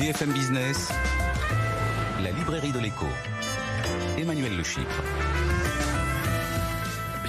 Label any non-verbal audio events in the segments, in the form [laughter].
BFM Business, la librairie de l'écho. Emmanuel Le Chypre.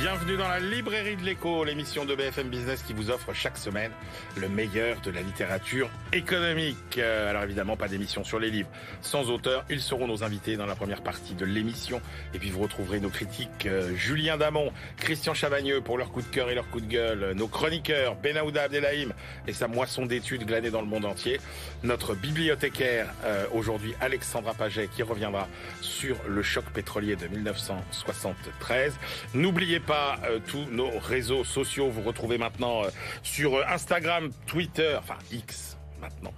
Bienvenue dans la librairie de l'écho, l'émission de BFM Business qui vous offre chaque semaine le meilleur de la littérature économique. Euh, alors évidemment, pas d'émission sur les livres sans auteur. Ils seront nos invités dans la première partie de l'émission. Et puis vous retrouverez nos critiques euh, Julien Damon, Christian Chavagneux pour leur coup de cœur et leur coup de gueule, nos chroniqueurs Benaouda Abdelhaim et sa moisson d'études glanées dans le monde entier, notre bibliothécaire euh, aujourd'hui Alexandra Paget qui reviendra sur le choc pétrolier de 1973. N'oubliez pas euh, tous nos réseaux sociaux. Vous retrouvez maintenant euh, sur euh, Instagram, Twitter, enfin X maintenant.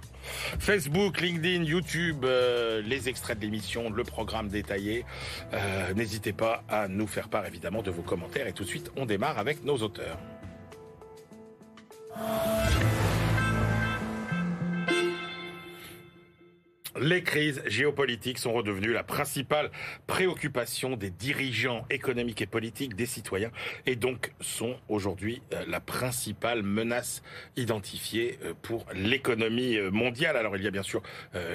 Facebook, LinkedIn, YouTube, les extraits de l'émission, le programme détaillé. N'hésitez pas à nous faire part évidemment de vos commentaires et tout de suite on démarre avec nos auteurs. Les crises géopolitiques sont redevenues la principale préoccupation des dirigeants économiques et politiques, des citoyens, et donc sont aujourd'hui euh, la principale menace identifiée euh, pour l'économie euh, mondiale. Alors il y a bien sûr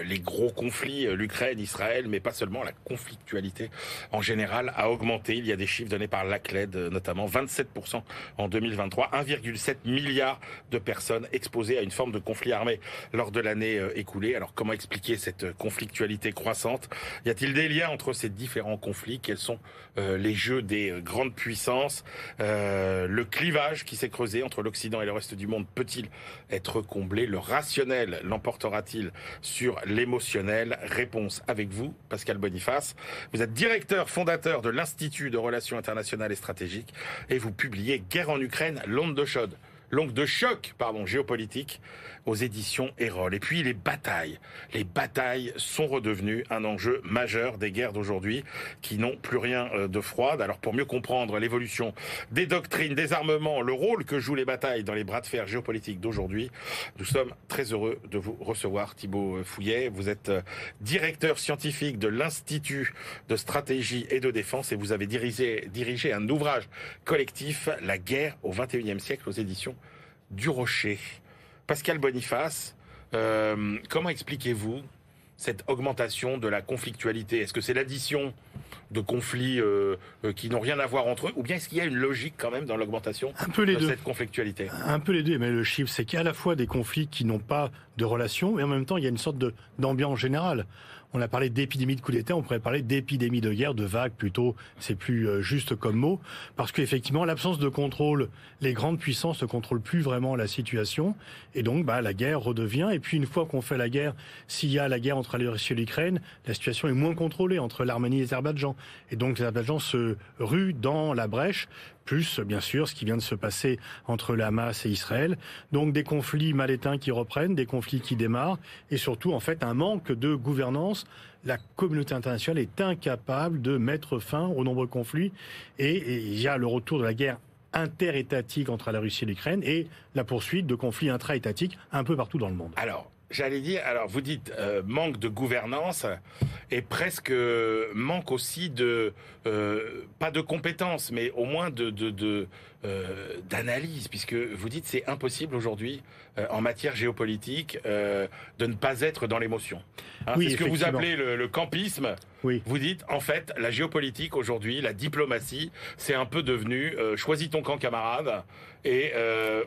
les gros conflits, l'Ukraine, Israël, mais pas seulement, la conflictualité en général a augmenté. Il y a des chiffres donnés par l'ACLED, notamment 27% en 2023, 1,7 milliard de personnes exposées à une forme de conflit armé lors de l'année écoulée. Alors comment expliquer cette cette conflictualité croissante. Y a-t-il des liens entre ces différents conflits? Quels sont euh, les jeux des euh, grandes puissances? Euh, Le clivage qui s'est creusé entre l'Occident et le reste du monde peut-il être comblé? Le rationnel l'emportera-t-il sur l'émotionnel? Réponse avec vous, Pascal Boniface. Vous êtes directeur fondateur de l'Institut de relations internationales et stratégiques et vous publiez Guerre en Ukraine, l'onde de chaude longue de choc, pardon, géopolitique aux éditions Erol. Et puis les batailles. Les batailles sont redevenues un enjeu majeur des guerres d'aujourd'hui qui n'ont plus rien euh, de froide. Alors pour mieux comprendre l'évolution des doctrines, des armements, le rôle que jouent les batailles dans les bras de fer géopolitiques d'aujourd'hui, nous sommes très heureux de vous recevoir Thibaut Fouillet. Vous êtes euh, directeur scientifique de l'Institut de stratégie et de défense et vous avez dirigé, dirigé un ouvrage collectif, La guerre au XXIe siècle aux éditions du Rocher. Pascal Boniface, euh, comment expliquez-vous cette augmentation de la conflictualité? Est-ce que c'est l'addition de conflits euh, euh, qui n'ont rien à voir entre eux, ou bien est-ce qu'il y a une logique quand même dans l'augmentation de cette conflictualité? Un peu les deux, mais le chiffre, c'est qu'il y a à la fois des conflits qui n'ont pas de relation, et en même temps, il y a une sorte d'ambiance générale. On a parlé d'épidémie de coup d'État, on pourrait parler d'épidémie de guerre, de vague plutôt, c'est plus euh, juste comme mot, parce qu'effectivement, l'absence de contrôle, les grandes puissances ne contrôlent plus vraiment la situation, et donc bah, la guerre redevient, et puis une fois qu'on fait la guerre, s'il y a la guerre entre la Russie et l'Ukraine, la situation est moins contrôlée entre l'Arménie et l'Azerbaïdjan, et donc l'Azerbaïdjan se rue dans la brèche, plus bien sûr ce qui vient de se passer entre le Hamas et Israël. Donc des conflits mal éteints qui reprennent, des conflits qui démarrent, et surtout en fait un manque de gouvernance. La communauté internationale est incapable de mettre fin aux nombreux conflits, et, il y a le retour de la guerre interétatique entre la Russie et l'Ukraine et la poursuite de conflits intra-étatiques un peu partout dans le monde. Alors, J'allais dire, alors vous dites euh, manque de gouvernance et presque manque aussi de euh, pas de compétences, mais au moins de de euh, d'analyse, puisque vous dites c'est impossible aujourd'hui en matière géopolitique de ne pas être dans l'émotion. Hein, c'est ce que vous appelez le, le campisme. Oui. Vous dites en fait la géopolitique aujourd'hui, la diplomatie, c'est un peu devenu choisis ton camp camarade et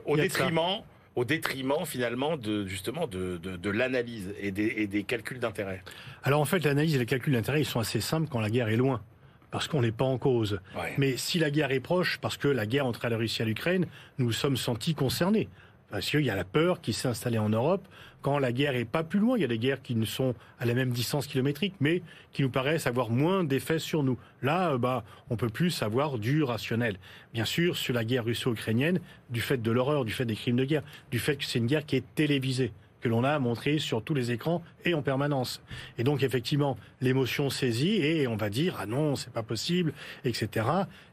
au détriment au détriment finalement de justement de, de, de l'analyse et des, et des calculs d'intérêt Alors en fait, l'analyse et les calculs d'intérêt, ils sont assez simples quand la guerre est loin parce qu'on n'est pas en cause. Mais si la guerre est proche, parce que la guerre entre la Russie et l'Ukraine, nous sommes sentis concernés. Parce qu'il y a la peur qui s'est installée en Europe quand la guerre est pas plus loin. Il y a des guerres qui ne sont à la même distance kilométrique, mais qui nous paraissent avoir moins d'effet sur nous. Là, euh, bah, on peut plus avoir du rationnel. Bien sûr, sur la guerre russo-ukrainienne, du fait de l'horreur, du fait des crimes de guerre, du fait que c'est une guerre qui est télévisée que l'on a montré sur tous les écrans et en permanence. Et donc effectivement, l'émotion saisit et on va dire ah non, c'est pas possible, etc.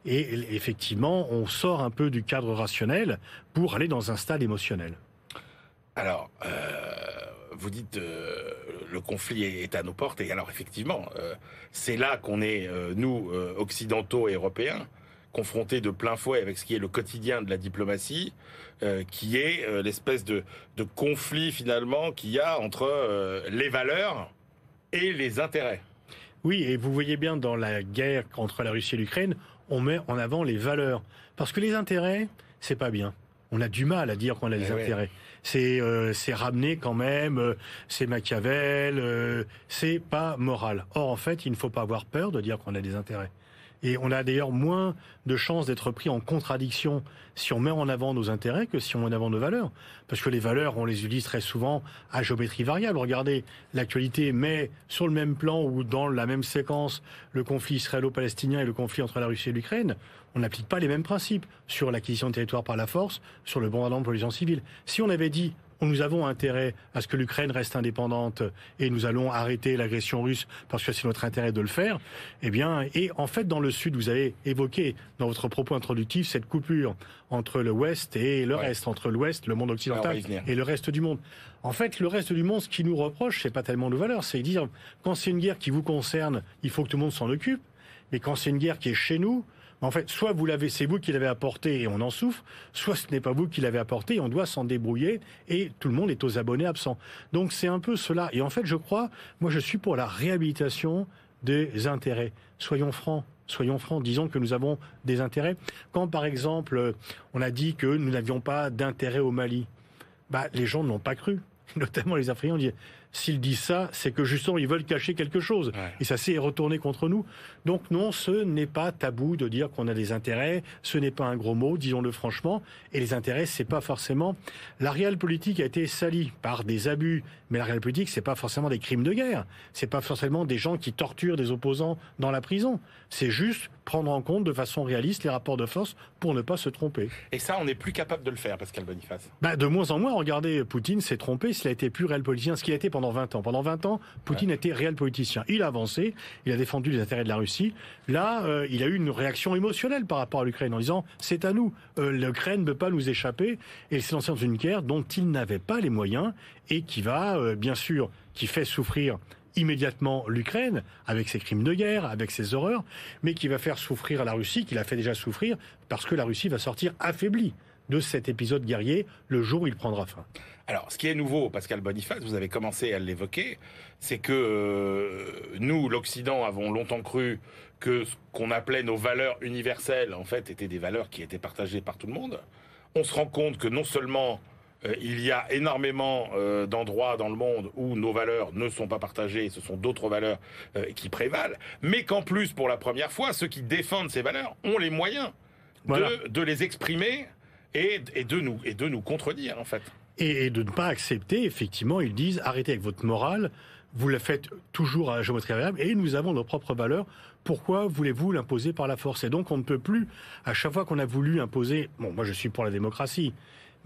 Et effectivement, on sort un peu du cadre rationnel pour aller dans un stade émotionnel. Alors, euh, vous dites euh, le conflit est à nos portes et alors effectivement, euh, c'est là qu'on est nous occidentaux et européens confrontés de plein fouet avec ce qui est le quotidien de la diplomatie, euh, qui est euh, l'espèce de, conflit finalement qu'il y a entre euh, les valeurs et les intérêts. Oui, et vous voyez bien dans la guerre entre la Russie et l'Ukraine, on met en avant les valeurs. Parce que les intérêts, c'est pas bien. On a du mal à dire qu'on a des eh intérêts. C'est c'est ramené quand même, c'est Machiavel, c'est pas moral. Or en fait, il ne faut pas avoir peur de dire qu'on a des intérêts. Et on a d'ailleurs moins de chances d'être pris en contradiction si on met en avant nos intérêts que si on met en avant nos valeurs. Parce que les valeurs, on les utilise très souvent à géométrie variable. Regardez, l'actualité met sur le même plan ou dans la même séquence le conflit israélo-palestinien et le conflit entre la Russie et l'Ukraine. On n'applique pas les mêmes principes sur l'acquisition de territoire par la force, sur le bombardement les gens civils. Si on avait dit nous avons intérêt à ce que l'Ukraine reste indépendante et nous allons arrêter l'agression russe parce que c'est notre intérêt de le faire. Eh bien, et en fait, dans le Sud, vous avez évoqué dans votre propos introductif cette coupure entre le Ouest et le reste, entre l'Ouest, le monde occidental et le reste du monde. En fait, le reste du monde, ce qui nous reproche, c'est pas tellement de valeurs, c'est dire quand c'est une guerre qui vous concerne, il faut que tout le monde s'en occupe. Mais quand c'est une guerre qui est chez nous, en fait, soit vous l'avez, c'est vous qui l'avez apporté et on en souffre, soit ce n'est pas vous qui l'avez apporté et on doit s'en débrouiller et tout le monde est aux abonnés absents. Donc c'est un peu cela. Et en fait, je crois, moi je suis pour la réhabilitation des intérêts. Soyons francs. Soyons francs, disons que nous avons des intérêts. Quand, par exemple, on a dit que nous n'avions pas d'intérêt au Mali, bah, les gens ne l'ont pas cru. [laughs] Notamment les Africains ont dit S'ils disent ça, c'est que justement ils veulent cacher quelque chose. Et ça s'est retourné contre nous. Donc non, ce n'est pas tabou de dire qu'on a des intérêts. Ce n'est pas un gros mot, disons-le franchement. Et les intérêts, c'est pas forcément. La réelle politique a été salie par des abus, mais la réelle politique, c'est pas forcément des crimes de guerre. C'est pas forcément des gens qui torturent des opposants dans la prison. C'est juste prendre en compte de façon réaliste les rapports de force pour ne pas se tromper. Et ça, on n'est plus capable de le faire, Pascal Boniface. Bah, de moins en moins, regardez, Poutine s'est trompé s'il a été plus réel politicien, ce qu'il a été pendant 20 ans. Pendant 20 ans, Poutine était réel politicien. Il a avancé, il a défendu les intérêts de la Russie. Là, euh, il a eu une réaction émotionnelle par rapport à l'Ukraine en disant c'est à nous, euh, l'Ukraine ne peut pas nous échapper. Et il s'est lancé dans une guerre dont il n'avait pas les moyens et qui va, euh, bien sûr, qui fait souffrir immédiatement l'Ukraine, avec ses crimes de guerre, avec ses horreurs, mais qui va faire souffrir la Russie, qui l'a fait déjà souffrir, parce que la Russie va sortir affaiblie de cet épisode guerrier le jour où il prendra fin. Alors, ce qui est nouveau, Pascal Boniface, vous avez commencé à l'évoquer, c'est que euh, nous, l'Occident, avons longtemps cru que ce qu'on appelait nos valeurs universelles, en fait, étaient des valeurs qui étaient partagées par tout le monde. On se rend compte que non seulement euh, il y a énormément euh, d'endroits dans le monde où nos valeurs ne sont pas partagées, ce sont d'autres valeurs qui prévalent, mais qu'en plus, pour la première fois, ceux qui défendent ces valeurs ont les moyens de, les exprimer et, de nous, et de nous contredire, en fait. Et, de ne pas accepter, effectivement, ils disent arrêtez avec votre morale, vous la faites toujours à la géométrie variable, et nous avons nos propres valeurs. Pourquoi voulez-vous l'imposer par la force? Et donc on ne peut plus, à chaque fois qu'on a voulu imposer, bon, moi je suis pour la démocratie,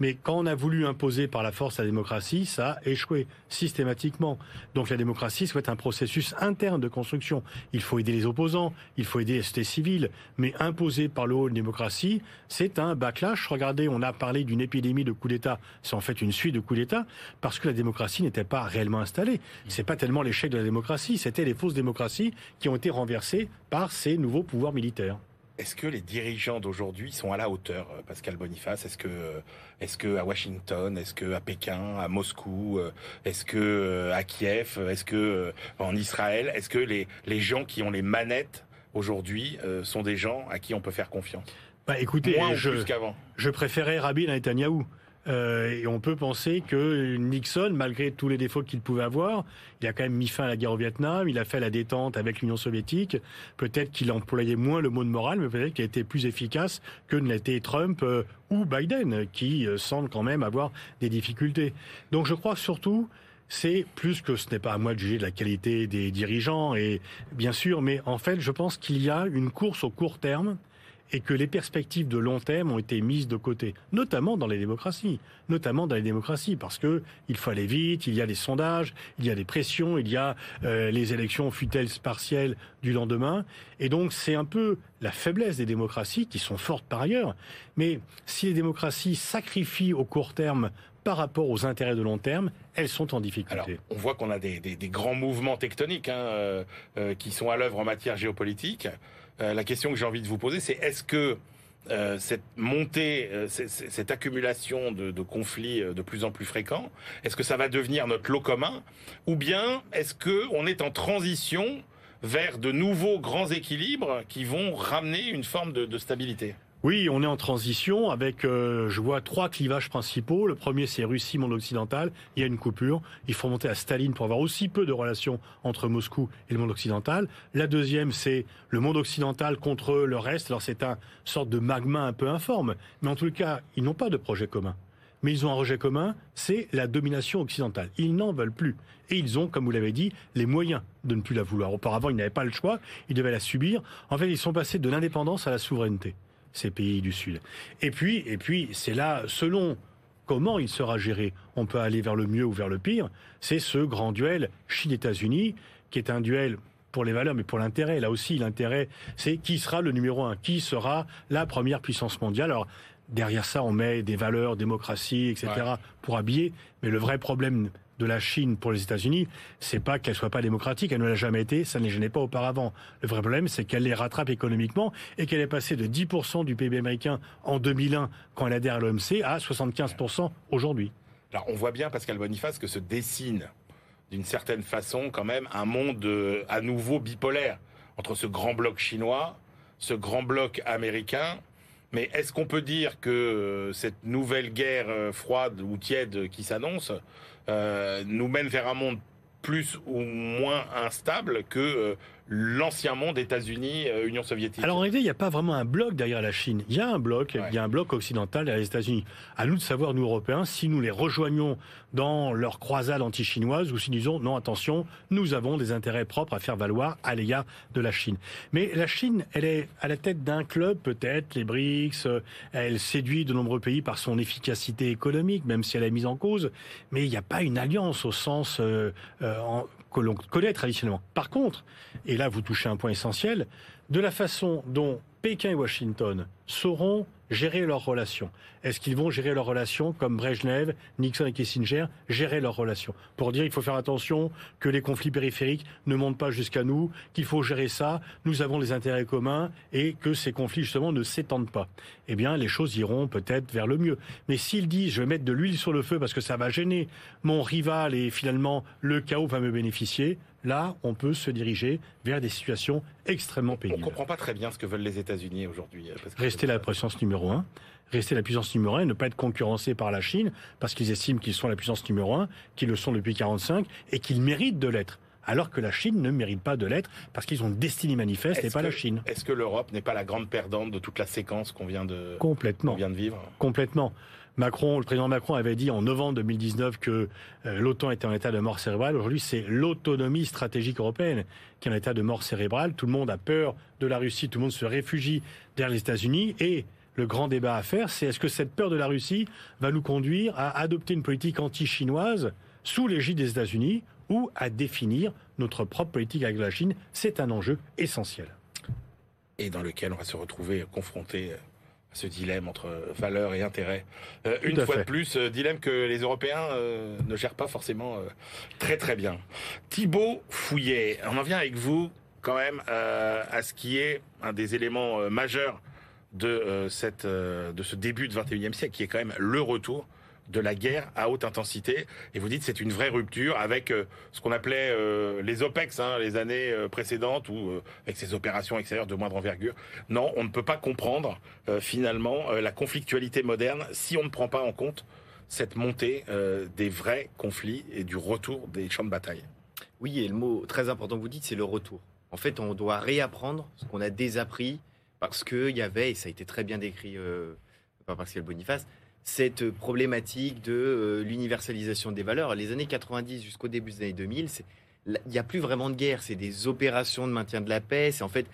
mais quand on a voulu imposer par la force la démocratie, ça a échoué systématiquement. Donc la démocratie soit un processus interne de construction. Il faut aider les opposants, il faut aider les sociétés civiles, mais imposer par le haut une démocratie, c'est un backlash. Regardez, on a parlé d'une épidémie de coups d'État. C'est en fait une suite de coups d'État parce que la démocratie n'était pas réellement installée. C'est pas tellement l'échec de la démocratie, c'était les fausses démocraties qui ont été renversées par ces nouveaux pouvoirs militaires. Est-ce que les dirigeants d'aujourd'hui sont à la hauteur, euh, Pascal Boniface? Est-ce que, euh, est-ce que à Washington, est-ce que à Pékin, à Moscou, euh, est-ce que à Kiev, est-ce que en Israël, est-ce que les, les gens qui ont les manettes aujourd'hui sont des gens à qui on peut faire confiance? Bah écoutez, je, je préférais Rabin à Netanyahou. Euh, et on peut penser que Nixon, malgré tous les défauts qu'il pouvait avoir, il a quand même mis fin à la guerre au Vietnam, il a fait la détente avec l'Union soviétique. Peut-être qu'il employait moins le mot de morale, mais peut-être qu'il a été plus efficace que ne l'était Trump euh, ou Biden, qui euh, semble quand même avoir des difficultés. Donc je crois surtout c'est plus que ce n'est pas à moi de juger de la qualité des dirigeants, et bien sûr, mais en fait, je pense qu'il y a une course au court terme et que les perspectives de long terme ont été mises de côté, notamment dans les démocraties, notamment dans les démocraties, parce que il faut aller vite, il y a des sondages, il y a des pressions, il y a euh, les élections fut-elles partielles du lendemain, et donc c'est un peu la faiblesse des démocraties qui sont fortes par ailleurs, mais si les démocraties sacrifient au court terme par rapport aux intérêts de long terme, elles sont en difficulté. Alors, on voit qu'on a des, grands mouvements tectoniques hein, euh, euh, qui sont à l'œuvre en matière géopolitique. Euh, la question que j'ai envie de vous poser, c'est est-ce que cette montée, cette accumulation de, conflits de plus en plus fréquents, est-ce que ça va devenir notre lot commun, ou bien est-ce que on est en transition vers de nouveaux grands équilibres qui vont ramener une forme de stabilité? Oui, on est en transition avec, euh, je vois, trois clivages principaux. Le premier, c'est Russie, monde occidental. Il y a une coupure. Il faut monter à Staline pour avoir aussi peu de relations entre Moscou et le monde occidental. La deuxième, c'est le monde occidental contre le reste. Alors c'est un sorte de magma un peu informe. Mais en tout cas, ils n'ont pas de projet commun. Mais ils ont un rejet commun, c'est la domination occidentale. Ils n'en veulent plus. Et ils ont, comme vous l'avez dit, les moyens de ne plus la vouloir. Auparavant, ils n'avaient pas le choix, ils devaient la subir. En fait, ils sont passés de l'indépendance à la souveraineté ces pays du Sud. Et puis, et puis, c'est là, selon comment il sera géré, on peut aller vers le mieux ou vers le pire. C'est ce grand duel Chine-États-Unis, qui est un duel pour les valeurs, mais pour l'intérêt. Là aussi, l'intérêt, c'est qui sera le numéro un, qui sera la première puissance mondiale. Alors, derrière ça, on met des valeurs, démocratie, etc., pour habiller. Mais le vrai problème de la Chine pour les États-Unis, c'est pas qu'elle soit pas démocratique, elle ne l'a jamais été, ça ne les gênait pas auparavant. Le vrai problème, c'est qu'elle les rattrape économiquement et qu'elle est passée de 10% du PIB américain en 2001 quand elle adhère à l'OMC à 75% aujourd'hui. Alors on voit bien, Pascal Boniface, que se dessine d'une certaine façon quand même un monde à nouveau bipolaire entre ce grand bloc chinois, ce grand bloc américain mais est-ce qu'on peut dire que euh, cette nouvelle guerre euh, froide ou tiède qui s'annonce nous mène vers un monde plus ou moins instable que l'ancien monde États-Unis, euh, Union soviétique. Alors en réalité, il n'y a pas vraiment un bloc derrière la Chine. Il y a un bloc, il y a un bloc occidental derrière les États-Unis. À nous de savoir, nous Européens, si nous les rejoignons dans leur croisade anti-chinoise ou si nous disons non, attention, nous avons des intérêts propres à faire valoir à l'égard de la Chine. Mais la Chine, elle est à la tête d'un club, peut-être, les BRICS. Euh, elle séduit de nombreux pays par son efficacité économique, même si elle est mise en cause. Mais il n'y a pas une alliance au sens euh, en, que l'on connaît traditionnellement. Par contre, et là vous touchez un point essentiel, de la façon dont Pékin et Washington sauront gérer leurs relations. Est-ce qu'ils vont gérer leurs relations comme Brezhnev, Nixon et Kissinger gérer leurs relations Pour dire qu'il faut faire attention que les conflits périphériques ne montent pas jusqu'à nous, qu'il faut gérer ça, nous avons des intérêts communs et que ces conflits justement ne s'étendent pas. Eh bien, les choses iront peut-être vers le mieux. Mais s'ils disent je vais mettre de l'huile sur le feu parce que ça va gêner mon rival et finalement le chaos va me bénéficier, là, on peut se diriger vers des situations extrêmement pénibles. On ne comprend pas très bien ce que veulent les États-Unis aujourd'hui. Euh, Rester la puissance numéro un, rester la puissance numéro un et ne pas être concurrencé par la Chine parce qu'ils estiment qu'ils sont la puissance numéro un, qu'ils le sont depuis 45 et qu'ils méritent de l'être alors que la Chine ne mérite pas de l'être parce qu'ils ont une destinée manifeste et pas la Chine. Est-ce que l'Europe n'est pas la grande perdante de toute la séquence qu'on vient de complètement vient de vivre? Complètement. Macron, le président Macron avait dit en novembre 2019 que euh, l'OTAN était en état de mort cérébrale. Aujourd'hui, c'est l'autonomie stratégique européenne qui est en état de mort cérébrale. Tout le monde a peur de la Russie, tout le monde se réfugie derrière les États-Unis et le grand débat à faire, c'est est-ce que cette peur de la Russie va nous conduire à adopter une politique anti-chinoise sous l'égide des États-Unis ou à définir notre propre politique avec la Chine? C'est un enjeu essentiel. Et dans lequel on va se retrouver confronté ce dilemme entre valeurs et intérêts. Euh, une fois de plus, euh, dilemme que les Européens euh, ne gèrent pas forcément très très bien. Thibaut Fouillet, on en vient avec vous quand même à ce qui est un des éléments majeurs de, cette, de ce début de 21e siècle, qui est quand même le retour de la guerre à haute intensité. Et vous dites c'est une vraie rupture avec euh, ce qu'on appelait euh, les OPEX, hein, les années euh, précédentes, ou avec ces opérations extérieures de moindre envergure. Non, on ne peut pas comprendre finalement la conflictualité moderne si on ne prend pas en compte cette montée des vrais conflits et du retour des champs de bataille. Oui, et le mot très important que vous dites, c'est le retour. En fait, on doit réapprendre ce qu'on a désappris parce qu'il y avait, et ça a été très bien décrit par Pascal Boniface, cette problématique de l'universalisation des valeurs. Les années 90 jusqu'au début des années 2000, il n'y a plus vraiment de guerre, c'est des opérations de maintien de la paix, c'est en fait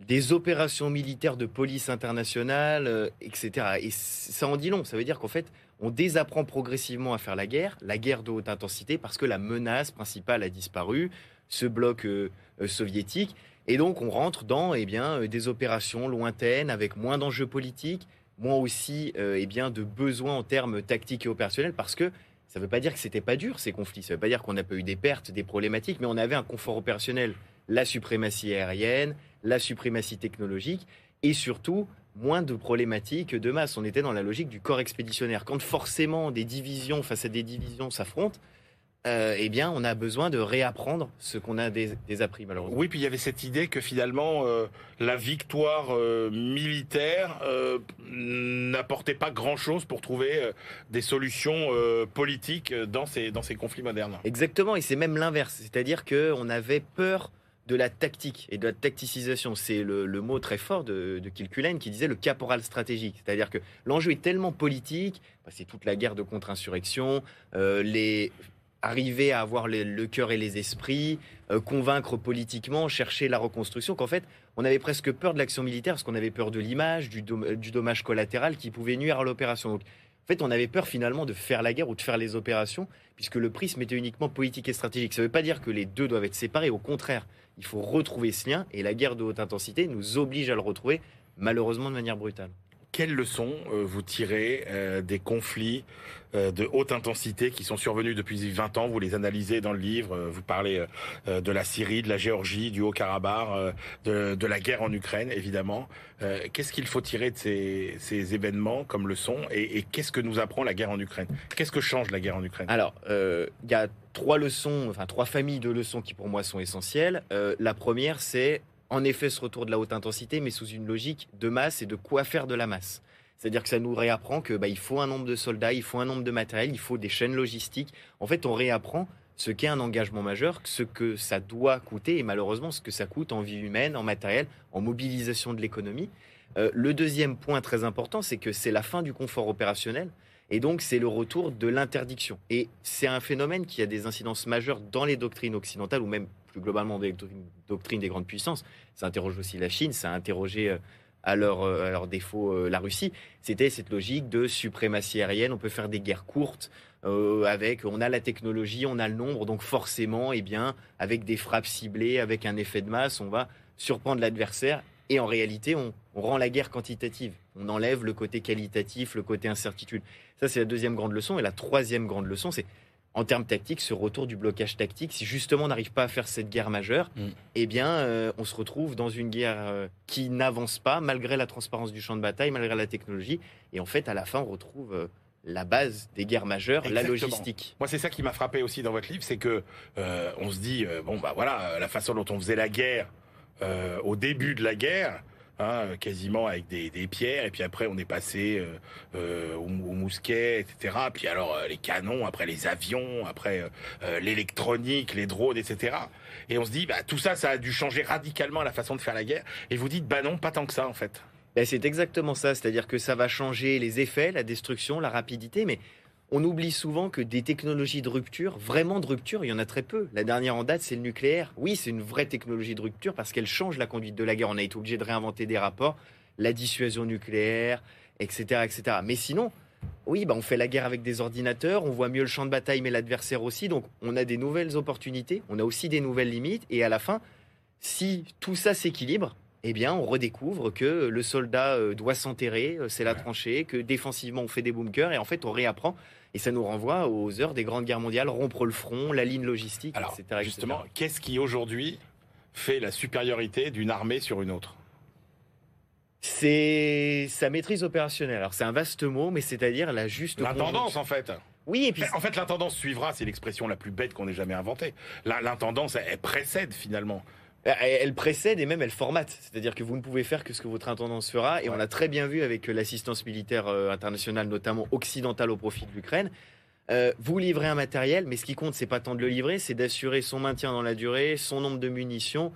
des opérations militaires de police internationale, euh, etc. Et ça en dit long. Ça veut dire qu'en fait, on désapprend progressivement à faire la guerre, la guerre de haute intensité, parce que la menace principale a disparu, ce bloc euh, euh, soviétique. Et donc, on rentre dans eh bien, des opérations lointaines, avec moins d'enjeux politiques, moins aussi eh bien, de besoins en termes tactiques et opérationnels, parce que ça ne veut pas dire que c'était pas dur ces conflits. Ça ne veut pas dire qu'on n'a pas eu des pertes, des problématiques, mais on avait un confort opérationnel, la suprématie aérienne, la suprématie technologique et surtout moins de problématiques de masse. On était dans la logique du corps expéditionnaire. Quand forcément des divisions face à des divisions s'affrontent, euh, eh bien, on a besoin de réapprendre ce qu'on a désappris, malheureusement. Oui, puis il y avait cette idée que finalement, euh, la victoire euh, militaire n'apportait pas grand-chose pour trouver des solutions politiques dans ces, dans ces conflits modernes. Exactement, et c'est même l'inverse. C'est-à-dire qu'on avait peur de la tactique et de la tacticisation. C'est le, mot très fort de, de Kilcullen qui disait le caporal stratégique. C'est-à-dire que l'enjeu est tellement politique, bah, c'est toute la guerre de contre-insurrection, euh, les arriver à avoir le cœur et les esprits, euh, convaincre politiquement, chercher la reconstruction, qu'en fait, on avait presque peur de l'action militaire parce qu'on avait peur de l'image, du, du, dommage collatéral qui pouvait nuire à l'opération. Donc, en fait, on avait peur finalement de faire la guerre ou de faire les opérations, puisque le prisme était uniquement politique et stratégique. Ça ne veut pas dire que les deux doivent être séparés, au contraire, il faut retrouver ce lien et la guerre de haute intensité nous oblige à le retrouver, malheureusement de manière brutale. Quelles leçons euh, vous tirez euh, des conflits euh, de haute intensité qui sont survenus depuis 20 ans? Vous les analysez dans le livre. Vous parlez de la Syrie, de la Géorgie, du Haut-Karabakh, de, la guerre en Ukraine, évidemment. Qu'est-ce qu'il faut tirer de ces, événements comme leçon et, et qu'est-ce que nous apprend la guerre en Ukraine? Qu'est-ce que change la guerre en Ukraine? Alors, il y a trois leçons, enfin trois familles de leçons qui pour moi sont essentielles. la première, c'est en effet ce retour de la haute intensité, mais sous une logique de masse et de quoi faire de la masse. C'est-à-dire que ça nous réapprend que bah, il faut un nombre de soldats, il faut un nombre de matériel, il faut des chaînes logistiques. En fait, on réapprend ce qu'est un engagement majeur, ce que ça doit coûter et malheureusement ce que ça coûte en vie humaine, en matériel, en mobilisation de l'économie. Euh, le deuxième point très important, c'est que c'est la fin du confort opérationnel et donc c'est le retour de l'interdiction. Et c'est un phénomène qui a des incidences majeures dans les doctrines occidentales ou même globalement des doctrines des grandes puissances. Ça interroge aussi la Chine, ça a interrogé euh, à leur, euh, à leur défaut euh, la Russie. C'était cette logique de suprématie aérienne. On peut faire des guerres courtes avec, on a la technologie, on a le nombre, donc forcément, eh bien, avec des frappes ciblées, avec un effet de masse, on va surprendre l'adversaire. Et en réalité, on rend la guerre quantitative. On enlève le côté qualitatif, le côté incertitude. Ça, c'est la deuxième grande leçon. Et la troisième grande leçon, c'est en termes tactiques, ce retour du blocage tactique, si justement on n'arrive pas à faire cette guerre majeure, mm. eh bien, euh, on se retrouve dans une guerre euh, qui n'avance pas, malgré la transparence du champ de bataille, malgré la technologie. Et en fait, à la fin, on retrouve euh, la base des guerres majeures, la logistique. Moi, c'est ça qui m'a frappé aussi dans votre livre, c'est que on se dit, bon, bah voilà, la façon dont on faisait la guerre au début de la guerre. Hein, quasiment avec des, pierres, et puis après on est passé euh, euh, au, mousquet, etc. Puis alors euh, les canons, après les avions, après l'électronique, les drones, etc. Et on se dit, bah, tout ça, ça a dû changer radicalement la façon de faire la guerre. Et vous dites, bah non, pas tant que ça en fait. Ben, c'est exactement ça, c'est-à-dire que ça va changer les effets, la destruction, la rapidité, mais on oublie souvent que des technologies de rupture, vraiment de rupture, il y en a très peu. La dernière en date, c'est le nucléaire. Oui, c'est une vraie technologie de rupture parce qu'elle change la conduite de la guerre. On a été obligé de réinventer des rapports, la dissuasion nucléaire, etc. etc. Mais sinon, oui, bah on fait la guerre avec des ordinateurs, on voit mieux le champ de bataille, mais l'adversaire aussi. Donc on a des nouvelles opportunités, on a aussi des nouvelles limites. Et à la fin, si tout ça s'équilibre, eh bien, on redécouvre que le soldat euh, doit s'enterrer, euh, c'est la tranchée, que défensivement on fait des bunkers, et en fait on réapprend. Et ça nous renvoie aux heures des grandes guerres mondiales, rompre le front, la ligne logistique, etc. Justement, qu'est-ce qui aujourd'hui fait la supériorité d'une armée sur une autre? C'est sa maîtrise opérationnelle. Alors c'est un vaste mot, mais c'est-à-dire la juste. L'intendance en fait. Oui, et puis. En fait, l'intendance suivra, c'est l'expression la plus bête qu'on ait jamais inventée. L'intendance, elle précède finalement Elle précède et même elle formate. C'est-à-dire que vous ne pouvez faire que ce que votre intendance fera. Et on l'a très bien vu avec l'assistance militaire internationale, notamment occidentale au profit de l'Ukraine. vous livrez un matériel, mais ce qui compte, c'est pas tant de le livrer, c'est d'assurer son maintien dans la durée, son nombre de munitions,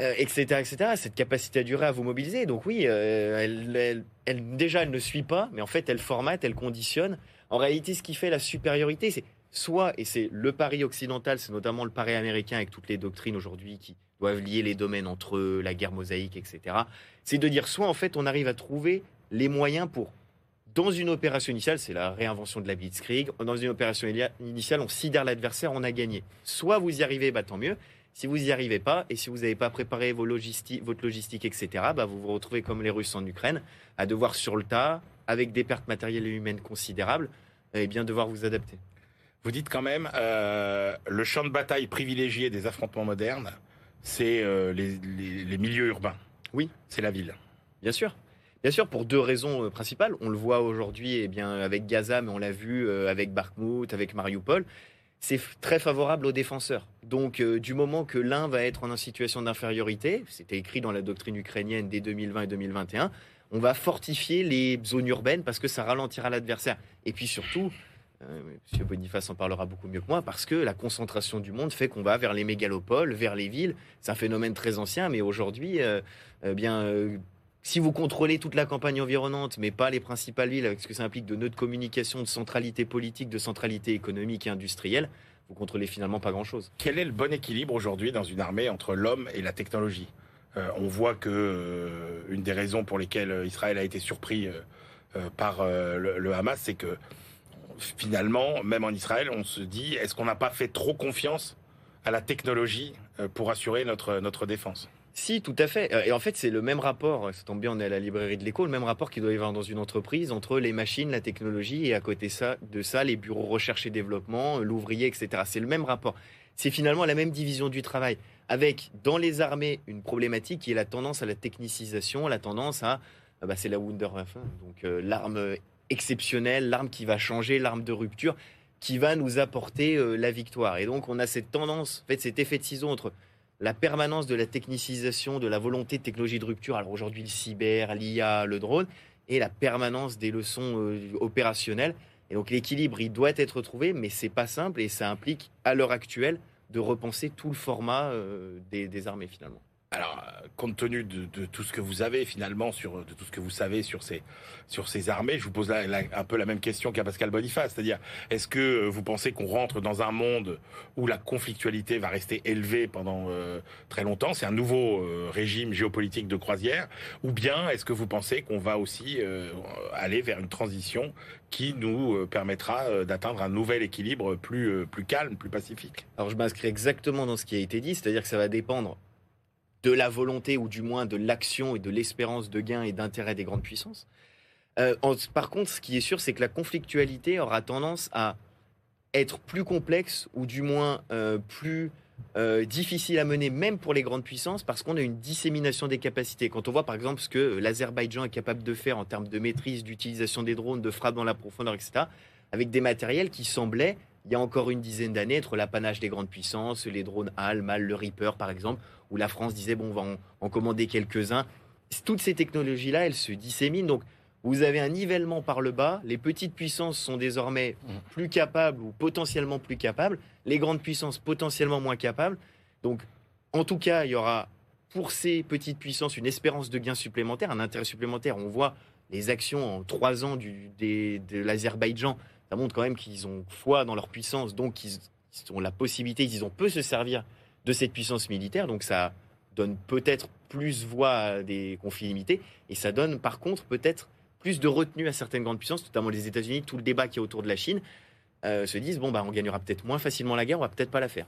etc., etc. Cette capacité à durer, à vous mobiliser. Donc oui, elle, déjà, elle ne suit pas, mais en fait, elle formate, elle conditionne. En réalité, ce qui fait la supériorité, c'est soit, et c'est le pari occidental, c'est notamment le pari américain avec toutes les doctrines aujourd'hui qui doivent lier les domaines entre eux, la guerre mosaïque, etc. C'est de dire soit en fait on arrive à trouver les moyens pour, dans une opération initiale, c'est la réinvention de la Blitzkrieg, dans une opération initiale on sidère l'adversaire, on a gagné. Soit vous y arrivez, bah, tant mieux. Si vous n'y arrivez pas, et si vous n'avez pas préparé vos votre logistique, etc., bah, vous vous retrouvez comme les Russes en Ukraine, à devoir sur le tas, avec des pertes matérielles et humaines considérables, et bien devoir vous adapter. Vous dites quand même, euh, le champ de bataille privilégié des affrontements modernes, c'est euh, les, milieux urbains. Oui. C'est la ville. Bien sûr. Bien sûr, pour deux raisons euh, principales. On le voit aujourd'hui eh bien, avec Gaza, mais on l'a vu avec Bakhmut, avec Mariupol. C'est très favorable aux défenseurs. Donc, du moment que l'un va être en situation d'infériorité, c'était écrit dans la doctrine ukrainienne dès 2020 et 2021, on va fortifier les zones urbaines parce que ça ralentira l'adversaire. Et puis surtout, Monsieur Boniface en parlera beaucoup mieux que moi, parce que la concentration du monde fait qu'on va vers les mégalopoles, vers les villes. C'est un phénomène très ancien, mais aujourd'hui, euh, euh, bien, si vous contrôlez toute la campagne environnante, mais pas les principales villes, avec ce que ça implique de nœuds de communication, de centralité politique, de centralité économique et industrielle, vous contrôlez finalement pas grand-chose. Quel est le bon équilibre aujourd'hui dans une armée entre l'homme et la technologie? On voit que une des raisons pour lesquelles Israël a été surpris par le Hamas, c'est que finalement, même en Israël, on se dit, est-ce qu'on n'a pas fait trop confiance à la technologie euh, pour assurer notre, notre défense? Si, tout à fait. Euh, et en fait, c'est le même rapport, ça tombe bien, on est à la librairie de l'écho, le même rapport qu'il doit y avoir dans une entreprise entre les machines, la technologie et à côté de ça, les bureaux recherche et développement, l'ouvrier, etc. C'est le même rapport. C'est finalement la même division du travail, avec dans les armées une problématique qui est la tendance à la technicisation, la tendance à, ah bah, c'est la Wunderwaffe, donc euh, l'arme exceptionnelle, l'arme qui va changer, l'arme de rupture, qui va nous apporter euh, la victoire. Et donc on a cette tendance, en fait, cet effet de ciseau entre la permanence de la technicisation, de la volonté de technologie de rupture, alors aujourd'hui le cyber, l'IA, le drone, et la permanence des leçons euh, opérationnelles. Et donc l'équilibre, il doit être trouvé, mais c'est pas simple et ça implique à l'heure actuelle de repenser tout le format euh, des armées finalement. Alors, euh, compte tenu de, tout ce que vous avez finalement sur de tout ce que vous savez sur ces sur ces armées, je vous pose un peu la même question qu'à Pascal Boniface, c'est-à-dire est-ce que euh, vous pensez qu'on rentre dans un monde où la conflictualité va rester élevée pendant euh, très longtemps, c'est un nouveau régime géopolitique de croisière, ou bien est-ce que vous pensez qu'on va aussi aller vers une transition qui nous permettra d'atteindre un nouvel équilibre plus plus calme, plus pacifique? Alors je m'inscris exactement dans ce qui a été dit, c'est-à-dire que ça va dépendre de la volonté ou du moins de l'action et de l'espérance de gain et d'intérêt des grandes puissances. Euh, par contre, ce qui est sûr, c'est que la conflictualité aura tendance à être plus complexe ou du moins euh, plus euh, difficile à mener, même pour les grandes puissances, parce qu'on a une dissémination des capacités. Quand on voit par exemple ce que l'Azerbaïdjan est capable de faire en termes de maîtrise, d'utilisation des drones, de frappe dans la profondeur, etc., avec des matériels qui semblaient il y a encore une dizaine d'années être l'apanage des grandes puissances, les drones HAL, MAL, le Reaper par exemple, où la France disait bon, on va en, commander quelques-uns. Toutes ces technologies-là, elles se disséminent. Donc, vous avez un nivellement par le bas. Les petites puissances sont désormais plus capables ou potentiellement plus capables. Les grandes puissances potentiellement moins capables. Donc, en tout cas, il y aura pour ces petites puissances une espérance de gain supplémentaire, un intérêt supplémentaire. On voit les actions en trois ans du, de l'Azerbaïdjan. Ça montre quand même qu'ils ont foi dans leur puissance, donc ils, ont la possibilité, ils ont peu se servir de cette puissance militaire. Donc ça donne peut-être plus voix à des conflits limités et ça donne par contre peut-être plus de retenue à certaines grandes puissances, notamment les États-Unis, tout le débat qui est autour de la Chine, euh, se disent bon bah on gagnera peut-être moins facilement la guerre, on va peut-être pas la faire.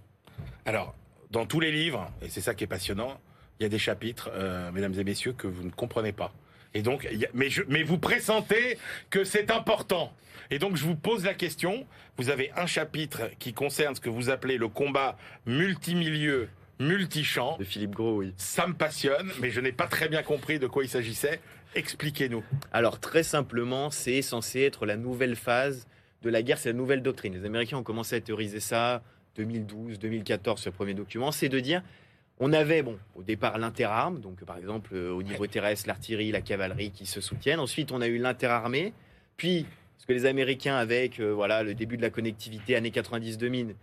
Alors dans tous les livres, et c'est ça qui est passionnant, il y a des chapitres, euh, mesdames et messieurs, que vous ne comprenez pas. Et donc, mais, je, mais vous pressentez que c'est important. Et donc, je vous pose la question. Vous avez un chapitre qui concerne ce que vous appelez le combat multimilieu multichamp. De Philippe Gros, oui. Ça me passionne, mais je n'ai pas très bien compris de quoi il s'agissait. Expliquez-nous. Alors, très simplement, c'est censé être la nouvelle phase de la guerre, c'est la nouvelle doctrine. Les Américains ont commencé à théoriser ça 2012, 2014, ce premier document. C'est de dire, On avait, bon, au départ, l'interarme, donc par exemple, euh, au niveau terrestre, l'artillerie, la cavalerie qui se soutiennent. Ensuite, on a eu l'interarmée. Puis, ce que les Américains, avec euh, voilà, le début de la connectivité, années 90-2000,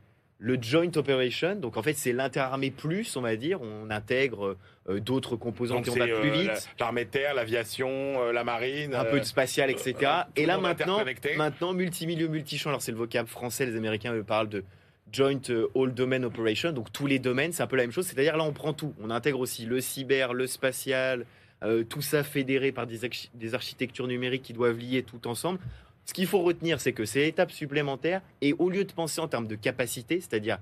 le Joint Operation. Donc, en fait, c'est l'interarmée plus, on va dire. On intègre euh, d'autres composants qui c'est plus vite. la- l'armée de terre, l'aviation, euh, la marine. un peu de spatial, etc. et là maintenant, maintenant multimilieu, multichamp. Alors c'est le vocable français, les Américains eux, parlent de Joint euh, All Domain Operation, donc tous les domaines, c'est un peu la même chose. C'est-à-dire là, on prend tout. On intègre aussi le cyber, le spatial, euh, tout ça fédéré par des, archi- des architectures numériques qui doivent lier tout ensemble. Ce qu'il faut retenir, c'est que c'est étape supplémentaire. Et au lieu de penser en termes de capacité, c'est-à-dire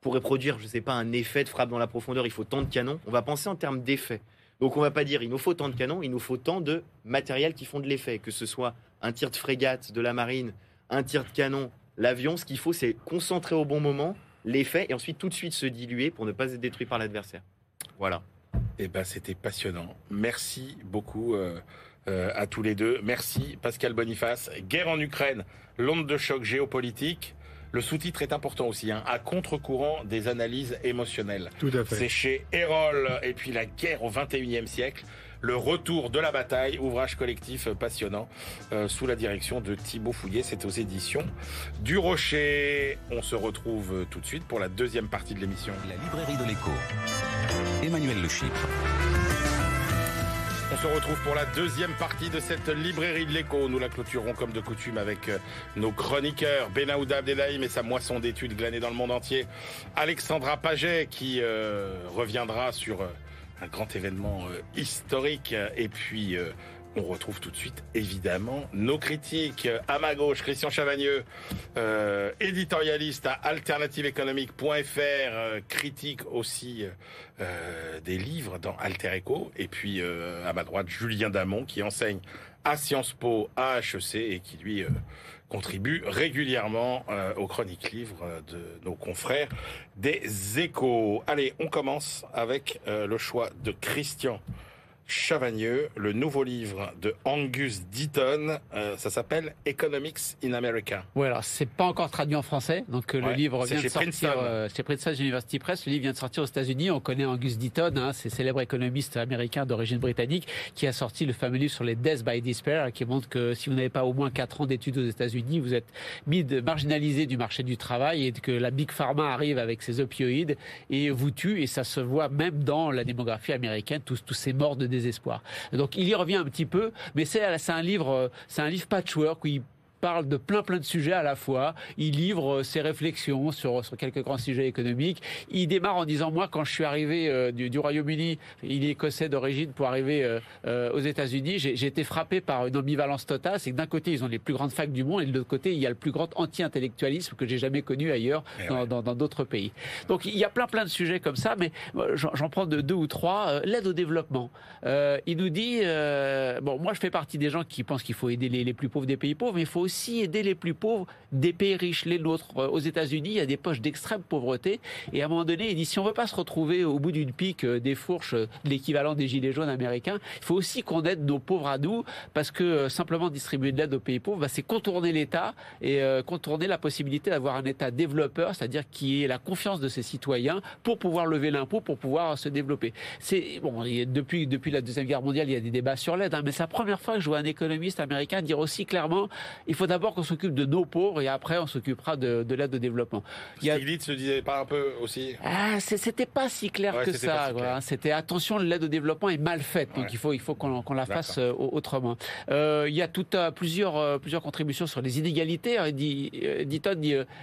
pour reproduire, je sais pas, un effet de frappe dans la profondeur, il faut tant de canons. On va penser en termes d'effet. Donc on va pas dire il nous faut tant de canons, il nous faut tant de matériel qui font de l'effet, que ce soit un tir de frégate de la marine, un tir de canon, l'avion. Ce qu'il faut, c'est concentrer au bon moment l'effet et ensuite tout de suite se diluer pour ne pas être détruit par l'adversaire. Voilà. Eh ben, c'était passionnant. Merci beaucoup euh, euh, à tous les deux. Merci Pascal Boniface. Guerre en Ukraine, l'onde de choc géopolitique. Le sous-titre est important aussi, hein, à contre-courant des analyses émotionnelles. Tout à fait. C'est chez Erol et puis la guerre au 21e siècle. Le retour de la bataille, ouvrage collectif passionnant euh, sous la direction de Thibaut Fouillet. C'est aux éditions du Rocher. On se retrouve tout de suite pour la deuxième partie de l'émission. La librairie de l'écho. Emmanuel Le Chypre. On se retrouve pour la deuxième partie de cette librairie de l'écho. Nous la clôturons comme de coutume avec euh, nos chroniqueurs Benaouda Abdelhaim et sa moisson d'études glanées dans le monde entier. Alexandra Paget qui euh, reviendra sur un grand événement euh, historique. Et puis euh, on retrouve tout de suite évidemment nos critiques. À ma gauche, Christian Chavagneux, euh, éditorialiste à alternativeéconomique.fr, euh, critique aussi des livres dans Alter Echo. Et puis à ma droite, Julien Damon qui enseigne à Sciences Po, à HEC et qui lui contribue régulièrement euh, aux chroniques livres euh, de nos confrères des échos. Allez, on commence avec euh, le choix de Christian Chavagneux, le nouveau livre de Angus Deaton. Euh, ça s'appelle Economics in America. Oui, alors c'est pas encore traduit en français, donc euh, Ouais, le livre vient de sortir Princeton. euh, chez Princeton University Press. Le livre vient de sortir aux États-Unis. On connaît Angus Deaton, hein, c'est célèbre économiste américain d'origine britannique, qui a sorti le fameux livre sur les Death by Despair, qui montre que si vous n'avez pas au moins quatre ans d'études aux États-Unis, vous êtes mis de, marginalisé du marché du travail et que la big pharma arrive avec ses opioïdes et vous tue. Et ça se voit même dans la démographie américaine, tous, tous ces morts de désespoir. Donc il y revient un petit peu, mais c'est un livre, euh, c'est un livre patchwork où parle de plein plein de sujets à la fois. Il livre euh, ses réflexions sur, sur quelques grands sujets économiques. Il démarre en disant moi quand je suis arrivé euh, du, du Royaume-Uni, il est écossais d'origine pour arriver euh, euh, aux États-Unis, j'ai été frappé par une ambivalence totale. C'est que d'un côté ils ont les plus grandes facs du monde et de l'autre côté il y a le plus grand anti-intellectualisme que j'ai jamais connu ailleurs Eh dans ouais. dans- dans d'autres pays. Donc il y a plein plein de sujets comme ça, mais j'en prends de deux ou trois. L'aide au développement. Il nous dit bon moi je fais partie des gens qui pensent qu'il faut aider les, les plus pauvres des pays pauvres, mais il faut aussi aider les plus pauvres des pays riches, les nôtres. Euh, Aux États-Unis, il y a des poches d'extrême pauvreté, et à un moment donné, il dit si on veut pas se retrouver au bout d'une pique euh, des fourches, euh, l'équivalent des gilets jaunes américains, il faut aussi qu'on aide nos pauvres à nous, parce que simplement distribuer de l'aide aux pays pauvres, bah, c'est contourner l'État et contourner la possibilité d'avoir un État développeur, c'est-à-dire qui ait la confiance de ses citoyens pour pouvoir lever l'impôt, pour pouvoir se développer. C'est bon, depuis la deuxième guerre mondiale, il y a des débats sur l'aide, hein, mais c'est la première fois que je vois un économiste américain dire aussi clairement, il faut d'abord qu'on s'occupe de nos pauvres et après on s'occupera de, de l'aide au développement. Il y a- Stiglitz se disait pas un peu aussi ah, c'était pas si clair Ouais, que c'était ça. si clair. C'était attention, l'aide au développement est mal faite, donc il faut il faut qu'on la fasse euh, autrement. Euh, il y a tout plusieurs euh, plusieurs contributions sur les inégalités. hein. Il dit, dit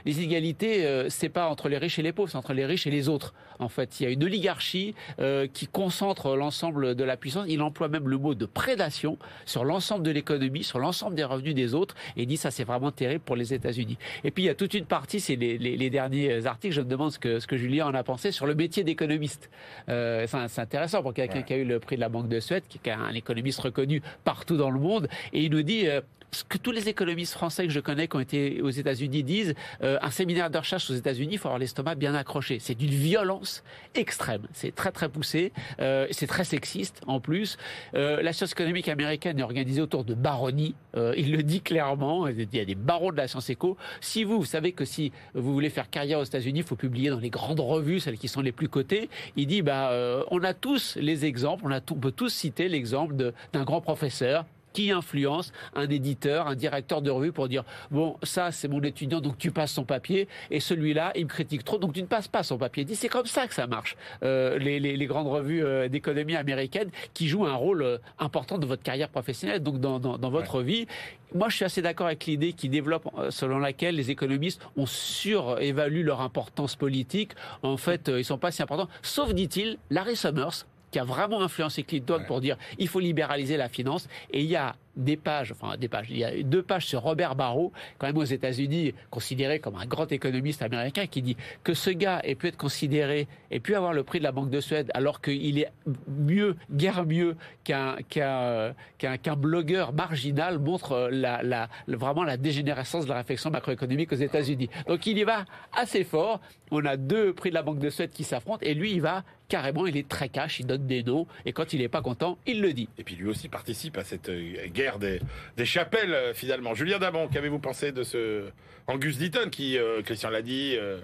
les inégalités, c'est pas entre les riches et les pauvres, c'est entre les riches et les autres. En fait, il y a une oligarchie euh, qui concentre l'ensemble de la puissance. Il emploie même le mot de prédation sur l'ensemble de l'économie, sur l'ensemble des revenus des autres, et dit ça c'est vraiment terrible pour les États-Unis. Et puis il y a toute une partie, c'est les, les, les derniers articles. Je me demande ce que ce que Julien en a pensé sur le métier d'économiste. Euh, c'est intéressant pour quelqu'un Ouais. qui a eu le prix de la Banque de Suède, qui est un économiste reconnu partout dans le monde, et il nous dit. euh, ce que tous les économistes français que je connais qui ont été aux États-Unis disent, euh, un séminaire de recherche aux États-Unis, il faut avoir l'estomac bien accroché. C'est d'une violence extrême. C'est très très poussé. Euh, c'est très sexiste en plus. Euh, la science économique américaine est organisée autour de baronnies. Il le dit clairement. Il y a des barons de la science éco. Si vous, vous savez que si vous voulez faire carrière aux États-Unis, il faut publier dans les grandes revues, celles qui sont les plus cotées. Il dit, bah, on a tous les exemples. On, peut tous citer l'exemple d'un grand professeur qui influence un éditeur, un directeur de revue pour dire bon ça c'est mon étudiant donc tu passes son papier et celui-là il me critique trop donc tu ne passes pas son papier. Dit c'est comme ça que ça marche. Euh, les, les- les grandes revues euh, d'économie américaines qui jouent un rôle euh, important dans votre carrière professionnelle donc dans, dans- dans votre vie. Moi je suis assez d'accord avec l'idée qui développe selon laquelle les économistes ont surévalué leur importance politique. En fait ils sont pas si importants. Sauf dit-il Larry Summers qui a vraiment influencé Clinton pour dire il faut libéraliser la finance. Et il y a des pages, enfin des pages, il y a deux pages sur Robert Barrault, quand même aux États-Unis, considéré comme un grand économiste américain, qui dit que ce gars ait pu être considéré et pu avoir le prix de la Banque de Suède, alors qu'il est mieux, guère mieux qu'un qu'un qu'un blogueur marginal, montre euh, la, la, vraiment la dégénérescence de la réflexion macroéconomique aux États-Unis. Donc il y va assez fort. On a deux prix de la Banque de Suède qui s'affrontent et lui, il va carrément, il est très cash, il donne des noms et quand il n'est pas content, il le dit. Et puis lui aussi participe à cette euh, des, des chapelles, euh, finalement. Julien Damon, qu'avez-vous pensé de ce Angus Deaton qui, euh, Christian l'a dit, euh,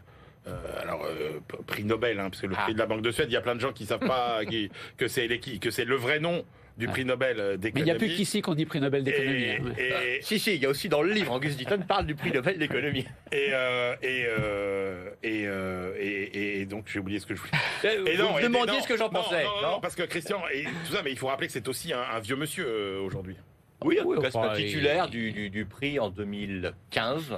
euh, alors prix Nobel, hein, parce que le Ah. prix de la Banque de Suède, il y a plein de gens qui savent pas [laughs] qui- que c'est l'équi- que c'est le vrai nom du prix Nobel euh, Mais il d'économie. n'y a plus qu'ici qu'on dit prix Nobel d'économie. Et, hein. et, Si, si, il y a aussi dans le livre, Angus Deaton parle du prix Nobel d'économie. et, euh, et, euh, et, et- donc j'ai oublié ce que je voulais. Vous Et non, me demandiez non, ce que j'en pensais. Non, non, non, parce que Christian et tout ça, mais il faut rappeler que c'est aussi un, un vieux monsieur euh, aujourd'hui. Oui, en tout cas, c'est titulaire du, du- du prix en 2015.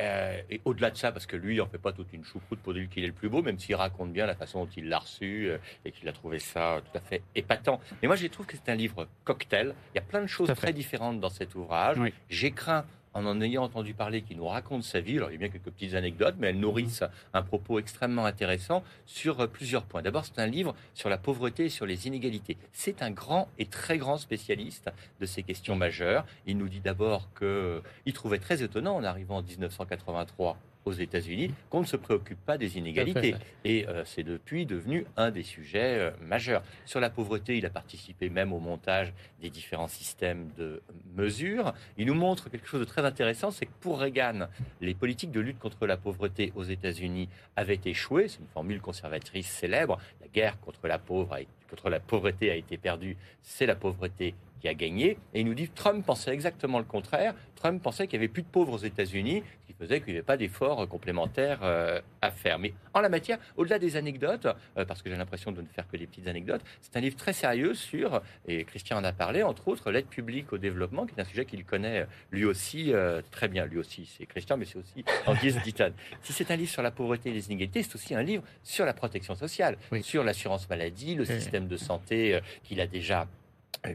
Euh, et au-delà de ça, parce que lui, il en fait pas toute une choucroute pour dire qu'il est le plus beau, même s'il raconte bien la façon dont il l'a reçu euh, et qu'il a trouvé ça tout à fait épatant. Mais moi, je trouve que c'est un livre cocktail. Il y a plein de choses très différentes dans cet ouvrage. Oui. J'ai craint en en ayant entendu parler, qu'il nous raconte sa vie. Alors, il y a bien quelques petites anecdotes, mais elles nourrissent un propos extrêmement intéressant sur euh, plusieurs points. D'abord, c'est un livre sur la pauvreté et sur les inégalités. C'est un grand et très grand spécialiste de ces questions majeures. Il nous dit d'abord qu'il trouvait très étonnant, en arrivant en 1983 aux États-Unis, qu'on ne se préoccupe pas des inégalités. Et euh, c'est depuis devenu un des sujets euh, majeurs. Sur la pauvreté, il a participé même au montage des différents systèmes de mesure. Il nous montre quelque chose de très intéressant, c'est que pour Reagan, les politiques de lutte contre la pauvreté aux États-Unis avaient échoué. C'est une formule conservatrice célèbre. La guerre contre la, pauvre a- contre la pauvreté a été perdue. C'est la pauvreté qui a gagné. Et il nous dit Trump pensait exactement le contraire. Trump pensait qu'il n'y avait plus de pauvres aux États-Unis, faisait qu'il n'y avait pas d'efforts complémentaires euh, à faire. Mais en la matière, au-delà des anecdotes, euh, parce que j'ai l'impression de ne faire que des petites anecdotes, c'est un livre très sérieux sur, et Christian en a parlé, entre autres, l'aide publique au développement, qui est un sujet qu'il connaît lui aussi euh, très bien. Lui aussi, c'est Christian, mais c'est aussi Angus [laughs] Deaton. Si c'est un livre sur la pauvreté et les inégalités, c'est aussi un livre sur la protection sociale, Oui. sur l'assurance maladie, le Oui. système de santé euh, qu'il a déjà euh,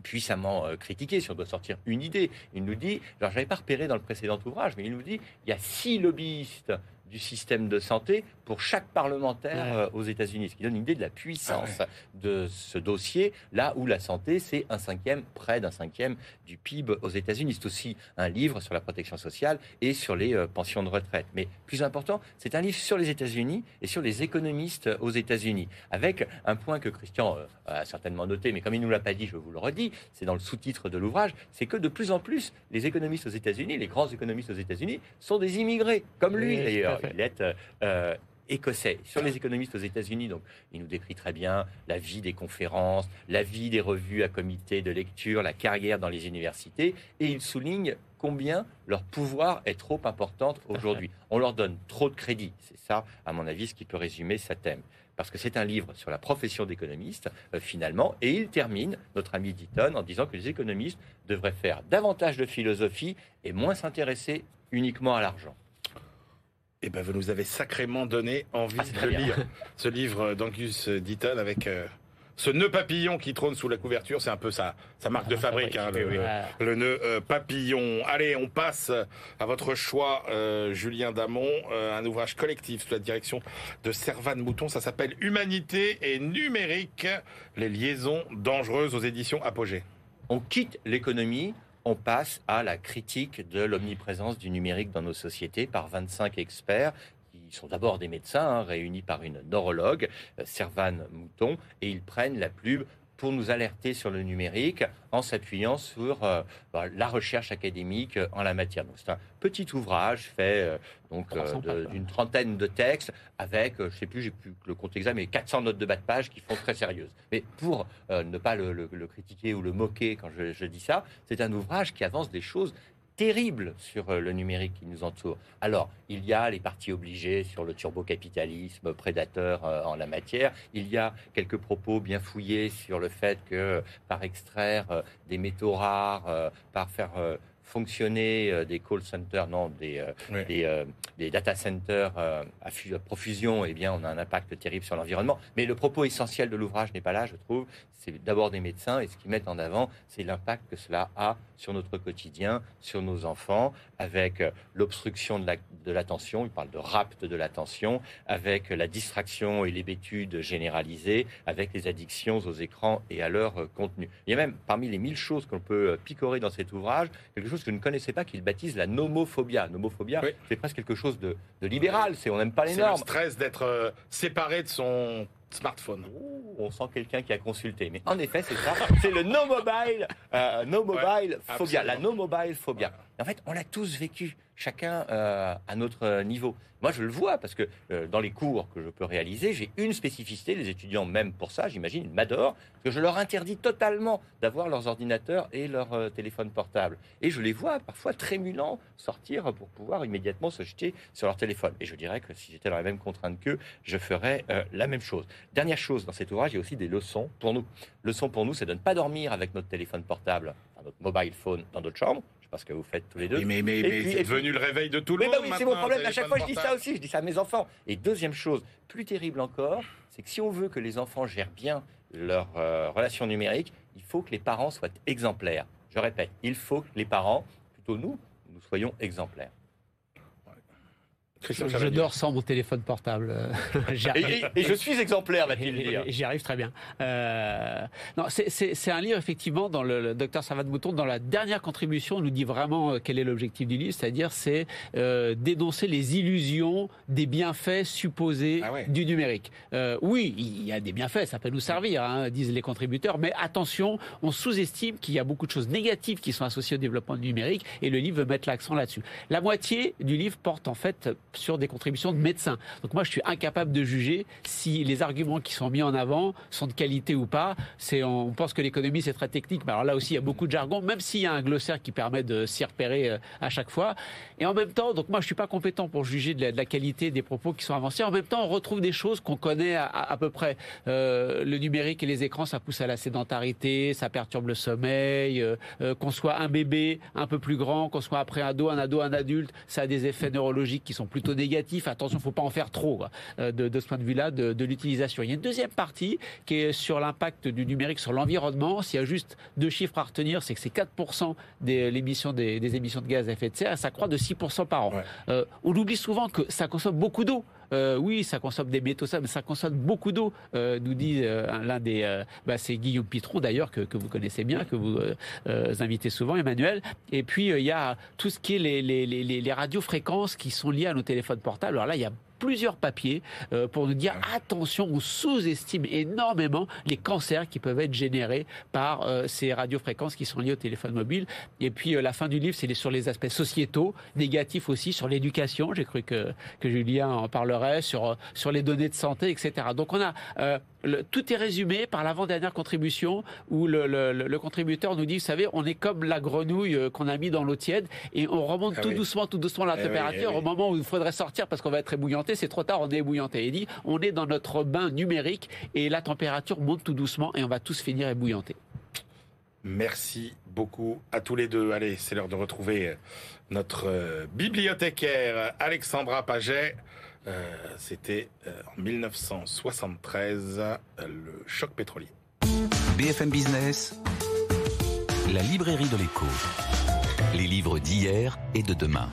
puissamment euh, critiqué, si on doit sortir une idée. Il nous dit, alors j'avais pas repéré dans le précédent ouvrage, mais il nous dit, il y a six lobbyistes du système de santé pour chaque parlementaire Ouais. euh, aux États-Unis, ce qui donne une idée de la puissance de ce dossier, là où la santé, c'est un cinquième, près d'un cinquième du PIB aux États-Unis. C'est aussi un livre sur la protection sociale et sur les euh, pensions de retraite. Mais plus important, c'est un livre sur les États-Unis et sur les économistes aux États-Unis, avec un point que Christian euh, a certainement noté, mais comme il ne nous l'a pas dit, je vous le redis, c'est dans le sous-titre de l'ouvrage, c'est que de plus en plus, les économistes aux États-Unis, les grands économistes aux États-Unis, sont des immigrés, comme lui Oui, d'ailleurs. Il est euh, écossais. Sur les économistes aux États-Unis, donc, il nous décrit très bien la vie des conférences, la vie des revues à comité de lecture, la carrière dans les universités, et il souligne combien leur pouvoir est trop important aujourd'hui. On leur donne trop de crédit. C'est ça, à mon avis, ce qui peut résumer sa thème. Parce que c'est un livre sur la profession d'économiste, euh, finalement, et il termine, notre ami Deaton, en disant que les économistes devraient faire davantage de philosophie et moins s'intéresser uniquement à l'argent. Eh ben, vous nous avez sacrément donné envie Ah, de bien. lire [laughs] ce livre d'Angus Deaton avec euh, ce nœud papillon qui trône sous la couverture. C'est un peu sa, sa marque de fabrique, hein, le, Ouais. le nœud euh, papillon. Allez, on passe à votre choix, euh, Julien Damon, euh, un ouvrage collectif sous la direction de Servan Mouton. Ça s'appelle Humanité et numérique, les liaisons dangereuses aux éditions Apogée. On quitte l'économie, on passe à la critique de l'omniprésence du numérique dans nos sociétés par 25 experts. Qui sont d'abord des médecins hein, réunis par une neurologue, euh, Servane Mouton, et ils prennent la pub pour nous alerter sur le numérique en s'appuyant sur euh, bah, la recherche académique euh, en la matière. Donc c'est un petit ouvrage fait euh, donc d'une trentaine de textes avec, je sais plus, j'ai plus le compte exact, mais 400 notes de bas de page qui font très sérieuses. Mais pour ne pas le, critiquer ou le moquer quand je dis ça, c'est un ouvrage qui avance des choses terrible sur euh, le numérique qui nous entoure. Alors, il y a les parties obligées sur le turbocapitalisme prédateur euh, en la matière. Il y a quelques propos bien fouillés sur le fait que par extraire euh, des métaux rares, par faire fonctionner euh, des call centers, non, des, euh, euh, des, data centers à profusion, eh bien, on a un impact terrible sur l'environnement. Mais le propos essentiel de l'ouvrage n'est pas là, je trouve. C'est d'abord des médecins et ce qu'ils mettent en avant, c'est l'impact que cela a sur notre quotidien, sur nos enfants, avec l'obstruction de l'attention, il parle de rapt de l'attention, avec la distraction et l'hébétude généralisée, avec les addictions aux écrans et à leur contenu. Il y a même, parmi les mille choses qu'on peut picorer dans cet ouvrage, quelque chose que je ne connaissais pas qu'il baptise la nomophobia. Nomophobia, c'est presque quelque chose de, libéral. C'est on n'aime pas les normes. C'est le stress d'être euh, séparé de son smartphone. on sent quelqu'un qui a consulté. Mais en effet, c'est ça. c'est le no mobile, euh, no mobile phobia. La no mobile phobia. En fait, on l'a tous vécu, chacun euh, à notre niveau. Moi, je le vois parce que euh, dans les cours que je peux réaliser, j'ai une spécificité. Les étudiants, même pour ça, j'imagine, ils m'adorent, que je leur interdis totalement d'avoir leurs ordinateurs et leurs euh, téléphones portables. Et je les vois parfois trémulants sortir pour pouvoir immédiatement se jeter sur leur téléphone. Et je dirais que si j'étais dans la même contrainte qu'eux, je ferais la même chose. Dernière chose, dans cet ouvrage, il y a aussi des leçons pour nous. Leçon pour nous, c'est de ne pas dormir avec notre téléphone portable, notre mobile phone dans notre chambre parce que vous faites tous les deux. Mais, mais, mais, c'est devenu le réveil de tout le monde. oui, c'est mon problème. À chaque fois, je dis ça aussi. Je dis ça à mes enfants. Et deuxième chose, plus terrible encore, c'est que si on veut que les enfants gèrent bien leur euh, relation numérique, il faut que les parents soient exemplaires. Je répète, il faut que les parents, plutôt nous, nous soyons exemplaires. Je dors sans mon téléphone portable. [laughs] et, et, je suis exemplaire, va-t-il dire. J'y arrive très bien. Euh, non, c'est un livre, effectivement, dans le, docteur Servat Mouton, dans la dernière contribution, on nous dit vraiment euh, quel est l'objectif du livre, c'est-à-dire c'est euh, dénoncer les illusions des bienfaits supposés ah du numérique. Euh, oui, il y a des bienfaits, ça peut nous servir, hein, disent les contributeurs, mais attention, on sous-estime qu'il y a beaucoup de choses négatives qui sont associées au développement du numérique, et le livre veut mettre l'accent là-dessus. La moitié du livre porte en fait sur des contributions de médecins. Donc moi, je suis incapable de juger si les arguments qui sont mis en avant sont de qualité ou pas. On pense que l'économie c'est très technique, mais alors là aussi il y a beaucoup de jargon, même s'il y a un glossaire qui permet de s'y repérer euh, à chaque fois. Et en même temps, donc moi je suis pas compétent pour juger de la, qualité des propos qui sont avancés. En même temps, on retrouve des choses qu'on connaît à, peu près. Euh, le numérique et les écrans, ça pousse à la sédentarité, ça perturbe le sommeil. Euh, qu'on soit un bébé un peu plus grand, qu'on soit après un ado, un ado, un adulte, ça a des effets neurologiques qui sont plutôt négatif. Attention, faut pas en faire trop euh, de, ce point de vue-là de, l'utilisation. Il y a une deuxième partie qui est sur l'impact du numérique sur l'environnement. S'il y a juste deux chiffres à retenir, c'est que c'est 4% des, l'émission des, émissions de gaz à effet de serre, et ça croît de 6% par an. Euh, on oublie souvent que ça consomme beaucoup d'eau. Euh, oui, ça consomme des métaux, mais ça consomme beaucoup d'eau, nous dit l'un des. Bah, c'est Guillaume Pitron d'ailleurs que, vous connaissez bien, que vous invitez souvent, Emmanuel. Et puis il y a tout ce qui est les, les, radiofréquences qui sont liées à nos téléphones portable. Alors là, il y a plusieurs papiers euh, pour nous dire attention, on sous-estime énormément les cancers qui peuvent être générés par euh, ces radiofréquences qui sont liées au téléphone mobile. Et puis euh, la fin du livre, c'est sur les aspects sociétaux, négatifs aussi, sur l'éducation. J'ai cru que, que Julien en parlerait, sur, sur les données de santé, etc. Donc on a tout est résumé par l'avant-dernière contribution où le, contributeur nous dit, vous savez, on est comme la grenouille euh, qu'on a mis dans l'eau tiède et on remonte ah tout doucement, tout doucement la eh température eh au moment où il faudrait sortir parce qu'on va être ébouillanté. C'est trop tard, on est ébouillanté. Il dit, on est dans notre bain numérique et la température monte tout doucement et on va tous finir ébouillantés. Merci beaucoup à tous les deux. Allez, c'est l'heure de retrouver notre euh, bibliothécaire Alexandra Paget. Euh, c'était euh, en 1973, euh, le choc pétrolier. BFM Business, la librairie de l'écho. Les livres d'hier et de demain.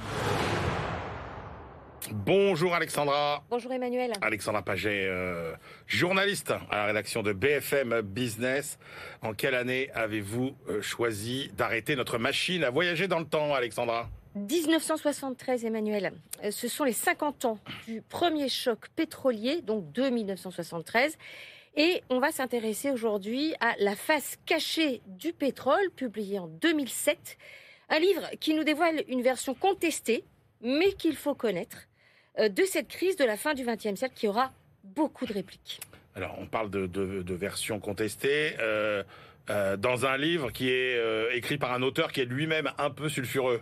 Bonjour Alexandra. Bonjour Emmanuel. Alexandra Paget, euh, journaliste à la rédaction de BFM Business. En quelle année avez-vous euh, choisi d'arrêter notre machine à voyager dans le temps, Alexandra? 1973, Emmanuel. Euh, Ce sont les 50 ans du premier choc pétrolier, donc de 1973. Et on va s'intéresser aujourd'hui à La face cachée du pétrole, publié en 2007. Un livre qui nous dévoile une version contestée, mais qu'il faut connaître, euh, de cette crise de la fin du XXe siècle qui aura beaucoup de répliques. Alors, on parle de, versions contestées euh, dans un livre qui est écrit par un auteur qui est lui-même un peu sulfureux.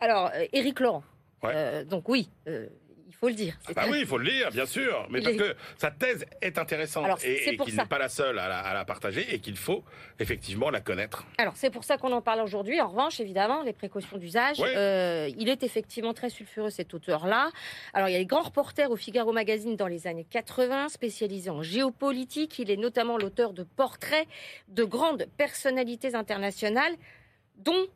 Alors, euh, Éric Laurent. Ouais. Euh, donc oui, euh, il faut le dire. Ah bah oui, il faut le lire, bien sûr, mais Il parce est- que sa thèse est intéressante Alors, et, c'est et pour qu'il n'est pas la seule à la, à la partager et qu'il faut effectivement la connaître. Alors, c'est pour ça qu'on en parle aujourd'hui. En revanche, évidemment, les précautions d'usage. Euh, il est effectivement très sulfureux, cet auteur-là. Alors, il y a les grands reporters au Figaro Magazine dans les années 80, spécialisés en géopolitique. Il est notamment l'auteur de portraits de grandes personnalités internationales, dont,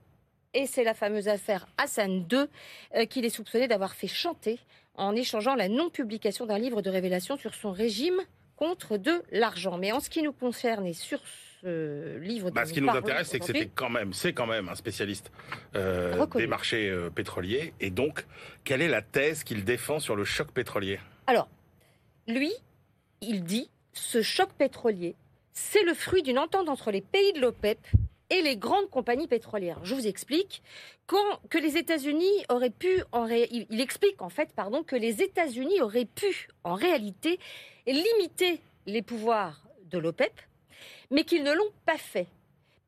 et c'est la fameuse affaire Hassan II, euh, qu'il est soupçonné d'avoir fait chanter en échangeant la non-publication d'un livre de révélation sur son régime contre de l'argent. Mais en ce qui nous concerne et sur ce livre Bah, ce qui nous intéresse, c'est que c'était quand même, c'est quand même un spécialiste euh, des marchés euh, pétroliers. Et donc, quelle est la thèse qu'il défend sur le choc pétrolier? Alors, lui, il dit ce choc pétrolier, c'est le fruit d'une entente entre les pays de l'OPEP et les grandes compagnies pétrolières. Je vous explique que les États-Unis auraient pu, en il explique en fait, pardon, que les États-Unis auraient pu, en réalité, limiter les pouvoirs de l'OPEP, mais qu'ils ne l'ont pas fait.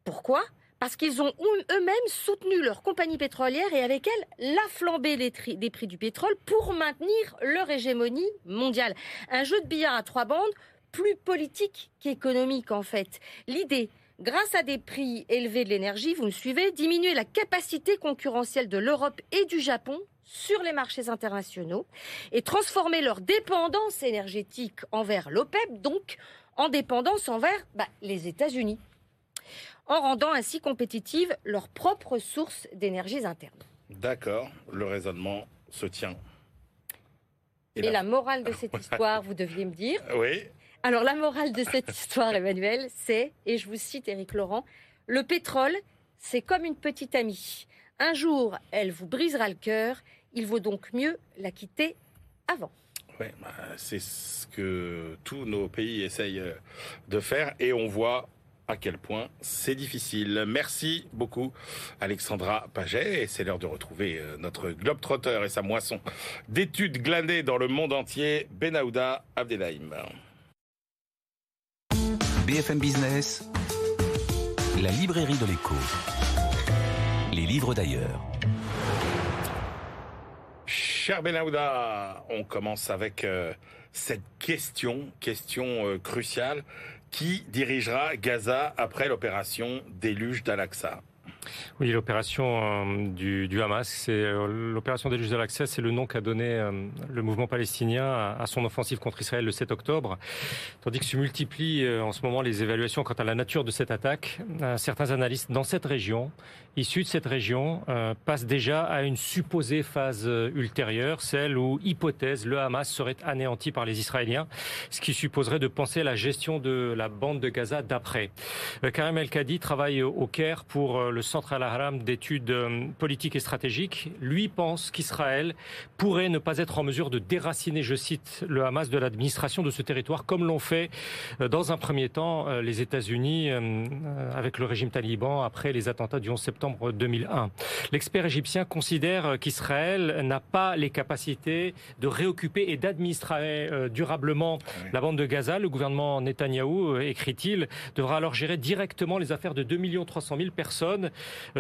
Pourquoi? Parce qu'ils ont eux- eux-mêmes soutenu leur compagnie pétrolière et avec elle la flambée des prix du pétrole pour maintenir leur hégémonie mondiale. Un jeu de billard à trois bandes, plus politique qu'économique en fait. L'idée, grâce à des prix élevés de l'énergie, vous me suivez, diminuer la capacité concurrentielle de l'Europe et du Japon sur les marchés internationaux et transformer leur dépendance énergétique envers l'OPEP, donc en dépendance envers bah, les États-Unis, en rendant ainsi compétitives leurs propres sources d'énergie internes. D'accord, le raisonnement se tient. Et la morale de [laughs] cette histoire, vous deviez me dire Oui, Alors la morale de cette [laughs] histoire, Emmanuel, c'est, et je vous cite Éric Laurent, le pétrole, c'est comme une petite amie. Un jour, elle vous brisera le cœur, il vaut donc mieux la quitter avant. ouais, bah, c'est ce que tous nos pays essayent euh, de faire et on voit à quel point c'est difficile. Merci beaucoup Alexandra Paget et c'est l'heure de retrouver euh, notre globe-trotteur et sa moisson d'études glanées dans le monde entier, Benahouda Abdelhaim. BFM Business, la librairie de l'écho. Les livres d'ailleurs. Cher Benahouda, on commence avec euh, cette question, question euh, cruciale. Qui dirigera Gaza après l'opération déluge d'Al-Aqsa? Oui, l'opération euh, du, Hamas, c'est euh, l'opération des juges de l'accès, c'est le nom qu'a donné euh, le mouvement palestinien à, son offensive contre Israël le 7 octobre, tandis que se multiplient en ce moment les évaluations quant à la nature de cette attaque. Certains analystes dans cette région, issus de cette région, passent déjà à une supposée phase ultérieure, celle où, hypothèse, le Hamas serait anéanti par les Israéliens, ce qui supposerait de penser à la gestion de la bande de Gaza d'après. Karim El-Kadi travaille au Caire pour le Centre Al-Haram d'études euh, politiques et stratégiques. Lui pense qu'Israël pourrait ne pas être en mesure de déraciner, je cite, le Hamas de l'administration de ce territoire, comme l'ont fait euh, dans un premier temps euh, les États-Unis avec le régime taliban après les attentats du 11 septembre 2001. L'expert égyptien considère qu'Israël n'a pas les capacités de réoccuper et d'administrer durablement la bande de Gaza. Le gouvernement Netanyahou, écrit-il, devra alors gérer directement les affaires de 2 300 000 personnes,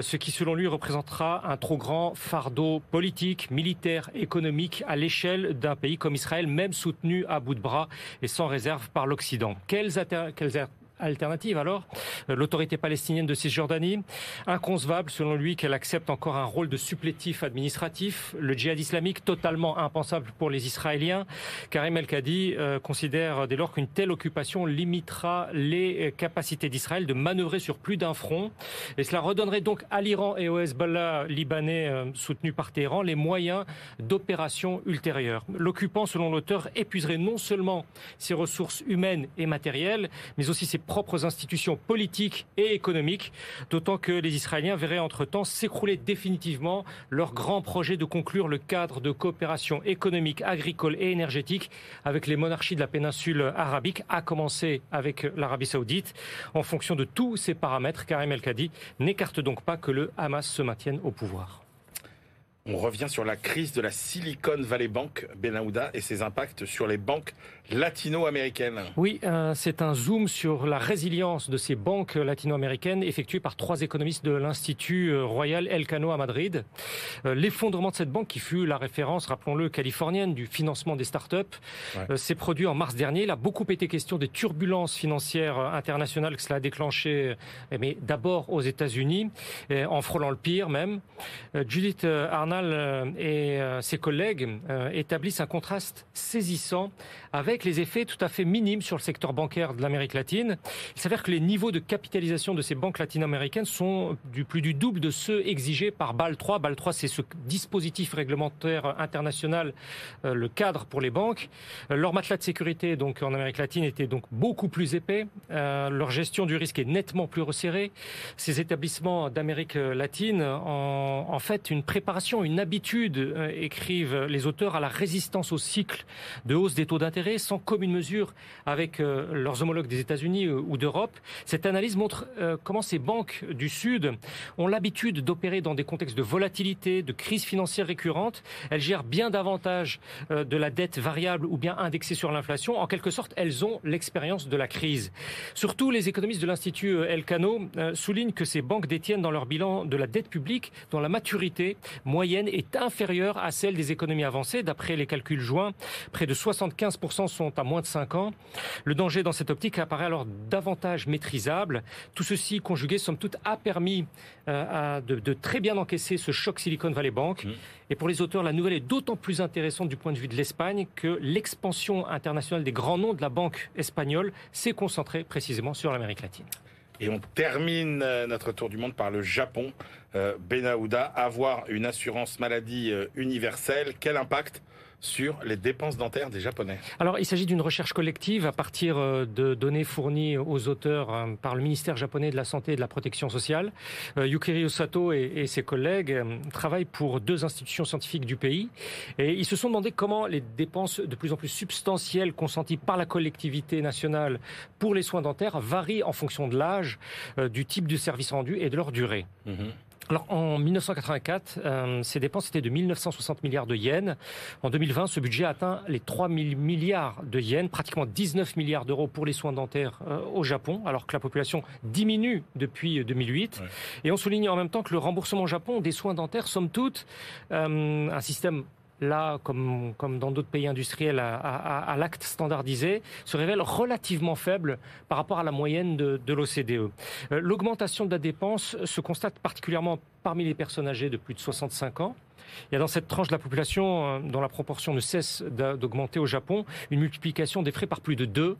ce qui selon lui représentera un trop grand fardeau politique, militaire, économique à l'échelle d'un pays comme Israël, même soutenu à bout de bras et sans réserve par l'Occident. Quelles, quelles alternative alors L'autorité palestinienne de Cisjordanie, inconcevable selon lui qu'elle accepte encore un rôle de supplétif administratif. Le djihad islamique, totalement impensable pour les Israéliens. Karim El-Kadi euh, considère dès lors qu'une telle occupation limitera les capacités d'Israël de manœuvrer sur plus d'un front. Et cela redonnerait donc à l'Iran et au Hezbollah libanais euh, soutenu par Téhéran les moyens d'opérations ultérieures. L'occupant, selon l'auteur, épuiserait non seulement ses ressources humaines et matérielles, mais aussi ses propres institutions politiques et économiques, d'autant que les Israéliens verraient entre-temps s'écrouler définitivement leur grand projet de conclure le cadre de coopération économique, agricole et énergétique avec les monarchies de la péninsule arabique, à commencer avec l'Arabie saoudite. En fonction de tous ces paramètres, Karim El-Kadi n'écarte donc pas que le Hamas se maintienne au pouvoir. On revient sur la crise de la Silicon Valley Bank, Benahouda, et ses impacts sur les banques latino-américaines. Oui, euh, c'est un zoom sur la résilience de ces banques latino-américaines effectué par trois économistes de l'Institut euh, Royal Elcano à Madrid. Euh, l'effondrement de cette banque, qui fut la référence, rappelons-le, californienne du financement des startups, ouais. s'est produit en mars dernier. Il a beaucoup été question des turbulences financières internationales que cela a déclenché, mais d'abord aux États-Unis, en frôlant le pire même. Judith Arnall et ses collègues établissent un contraste saisissant avec les effets tout à fait minimes sur le secteur bancaire de l'Amérique latine. Il s'avère que les niveaux de capitalisation de ces banques latino-américaines sont du plus du double de ceux exigés par BAL 3. BAL 3, c'est ce dispositif réglementaire international, euh, le cadre pour les banques. Euh, leur matelas de sécurité, donc en Amérique latine, était donc beaucoup plus épais. Euh, leur gestion du risque est nettement plus resserrée. Ces établissements d'Amérique latine, en, en, fait, une préparation, une habitude, écrivent les auteurs, à la résistance au cycle de hausse des taux d'intérêt sans commune mesure avec euh, leurs homologues des États-Unis euh, ou d'Europe. Cette analyse montre euh, comment ces banques du Sud ont l'habitude d'opérer dans des contextes de volatilité, de crise financière récurrente. Elles gèrent bien davantage de la dette variable ou bien indexée sur l'inflation. En quelque sorte, elles ont l'expérience de la crise. Surtout, les économistes de l'Institut Elcano soulignent que ces banques détiennent dans leur bilan de la dette publique dont la maturité moyenne est inférieure à celle des économies avancées. D'après les calculs joints, près de 75 sont à moins de 5 ans. Le danger dans cette optique apparaît alors davantage maîtrisable. Tout ceci conjugué, somme toute, a permis euh, à, de, de, très bien encaisser ce choc Silicon Valley Bank. Mmh. Et pour les auteurs, la nouvelle est d'autant plus intéressante du point de vue de l'Espagne que l'expansion internationale des grands noms de la banque espagnole s'est concentrée précisément sur l'Amérique latine. Et on termine euh, notre tour du monde par le Japon. Euh, Benahouda, avoir une assurance maladie euh, universelle, quel impact sur les dépenses dentaires des Japonais? Alors, il s'agit d'une recherche collective à partir euh, de données fournies aux auteurs par le ministère japonais de la Santé et de la Protection sociale. Yukiri Osato et, et, ses collègues travaillent pour deux institutions scientifiques du pays et ils se sont demandé comment les dépenses de plus en plus substantielles consenties par la collectivité nationale pour les soins dentaires varient en fonction de l'âge, du type de service rendu et de leur durée. Mmh. Alors en 1984, euh, ces dépenses étaient de 1960 milliards de yens. En 2020, ce budget a atteint les 3 000 milliards de yens, pratiquement 19 milliards d'euros pour les soins dentaires euh, au Japon, alors que la population diminue depuis 2008. Ouais. Et on souligne en même temps que le remboursement au Japon des soins dentaires, somme toute, euh, un système là, comme, comme dans d'autres pays industriels, à, à, à l'acte standardisé, se révèle relativement faible par rapport à la moyenne de, de l'OCDE. Euh, L'augmentation de la dépense se constate particulièrement parmi les personnes âgées de plus de 65 ans. Il y a dans cette tranche de la population, euh, dont la proportion ne cesse d'augmenter au Japon, une multiplication des frais par plus de deux.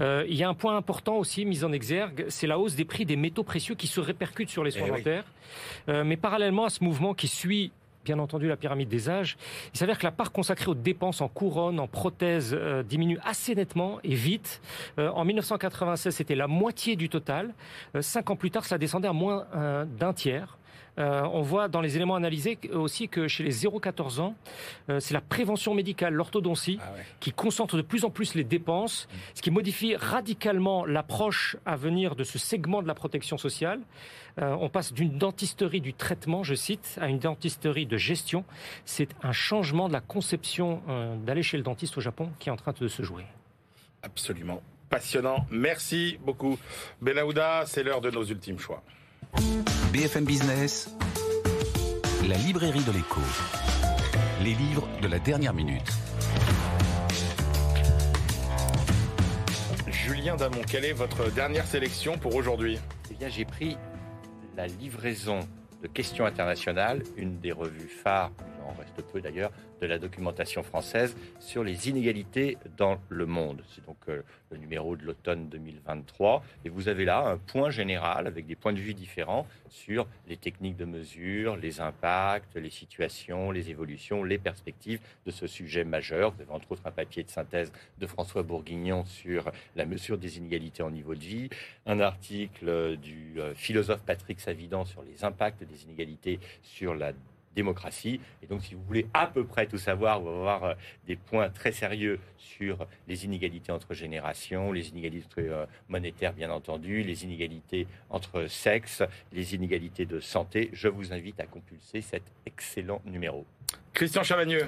Euh, il y a un point important aussi mis en exergue, c'est la hausse des prix des métaux précieux qui se répercutent sur les soins Eh oui. dentaires. Euh, mais parallèlement à ce mouvement qui suit bien entendu la pyramide des âges, il s'avère que la part consacrée aux dépenses en couronne, en prothèses euh, diminue assez nettement et vite. Euh, en 1996, c'était la moitié du total. Euh, cinq ans plus tard, ça descendait à moins euh, d'un tiers. Euh, on voit dans les éléments analysés aussi que chez les 0-14 ans, euh, c'est la prévention médicale, l'orthodontie, Ah ouais. qui concentre de plus en plus les dépenses, ce qui modifie radicalement l'approche à venir de ce segment de la protection sociale. Euh, on passe d'une dentisterie du traitement, je cite, à une dentisterie de gestion. C'est un changement de la conception d'aller chez le dentiste au Japon qui est en train de se jouer. Absolument passionnant. Merci beaucoup. Benahouda, c'est l'heure de nos ultimes choix. BFM Business, la librairie de l'écho. Les livres de la dernière minute. Julien Damon, quelle est votre dernière sélection pour aujourd'hui? Eh bien, j'ai pris la livraison de questions internationales, une des revues phares, en reste peu d'ailleurs, de la documentation française sur les inégalités dans le monde. C'est donc euh, le numéro de l'automne 2023. Et vous avez là un point général avec des points de vue différents sur les techniques de mesure, les impacts, les situations, les évolutions, les perspectives de ce sujet majeur. Vous avez entre autres un papier de synthèse de François Bourguignon sur la mesure des inégalités en niveau de vie, un article du euh, philosophe Patrick Savidan sur les impacts des inégalités sur la démocratie. Et donc, si vous voulez à peu près tout savoir, vous allez avoir euh, des points très sérieux sur les inégalités entre générations, les inégalités euh, monétaires, bien entendu, les inégalités entre sexes, les inégalités de santé. Je vous invite à compulser cet excellent numéro. Christian Chavagneux.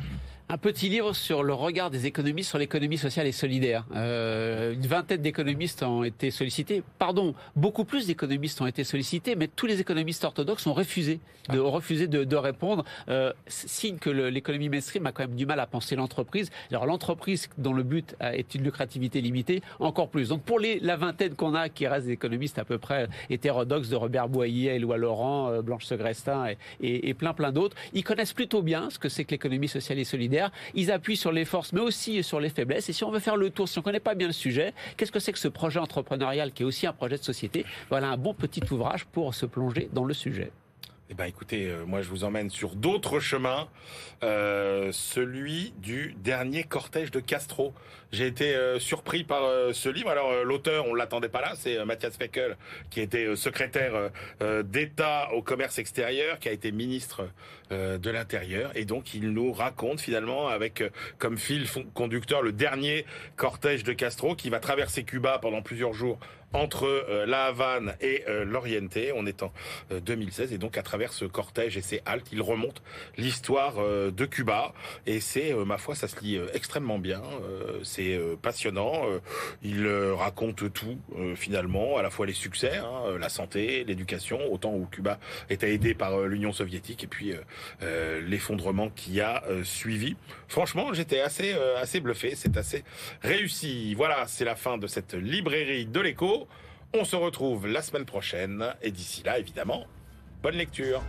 Un petit livre sur le regard des économistes sur l'économie sociale et solidaire. Euh, une vingtaine d'économistes ont été sollicités. Pardon, beaucoup plus d'économistes ont été sollicités, mais tous les économistes orthodoxes ont refusé de, de, répondre. Euh, signe que l'économie mainstream a quand même du mal à penser l'entreprise. Alors l'entreprise dont le but est une lucrativité limitée, encore plus. Donc pour la vingtaine qu'on a, qui reste des économistes à peu près hétérodoxes, de Robert Boyer, Éloi Laurent, euh, Blanche Segrestin et, et plein plein d'autres, ils connaissent plutôt bien ce que c'est que l'économie sociale et solidaire ils appuient sur les forces, mais aussi sur les faiblesses. Et si on veut faire le tour, si on ne connaît pas bien le sujet, qu'est-ce que c'est que ce projet entrepreneurial qui est aussi un projet de société? Voilà un bon petit ouvrage pour se plonger dans le sujet. Eh ben écoutez, euh, moi je vous emmène sur d'autres chemins, euh, celui du dernier cortège de Castro. J'ai été euh, surpris par ce livre. Alors l'auteur, on l'attendait pas là, c'est Mathias Feckel, qui était secrétaire d'État au commerce extérieur, qui a été ministre de l'Intérieur, et donc il nous raconte finalement avec comme fil conducteur le dernier cortège de Castro qui va traverser Cuba pendant plusieurs jours entre euh, La Havane et euh, l'Oriente. On est en 2016 et donc à travers ce cortège et ces haltes, il remonte l'histoire de Cuba et c'est ma foi ça se lit extrêmement bien. c'est passionnant. il raconte tout finalement, à la fois les succès, hein, la santé, l'éducation, autant où Cuba était aidé par l'Union soviétique et puis l'effondrement qui a suivi. Franchement, j'étais assez assez bluffé. C'est assez réussi. Voilà, c'est la fin de cette librairie de l'écho. On se retrouve la semaine prochaine et d'ici là, évidemment, bonne lecture.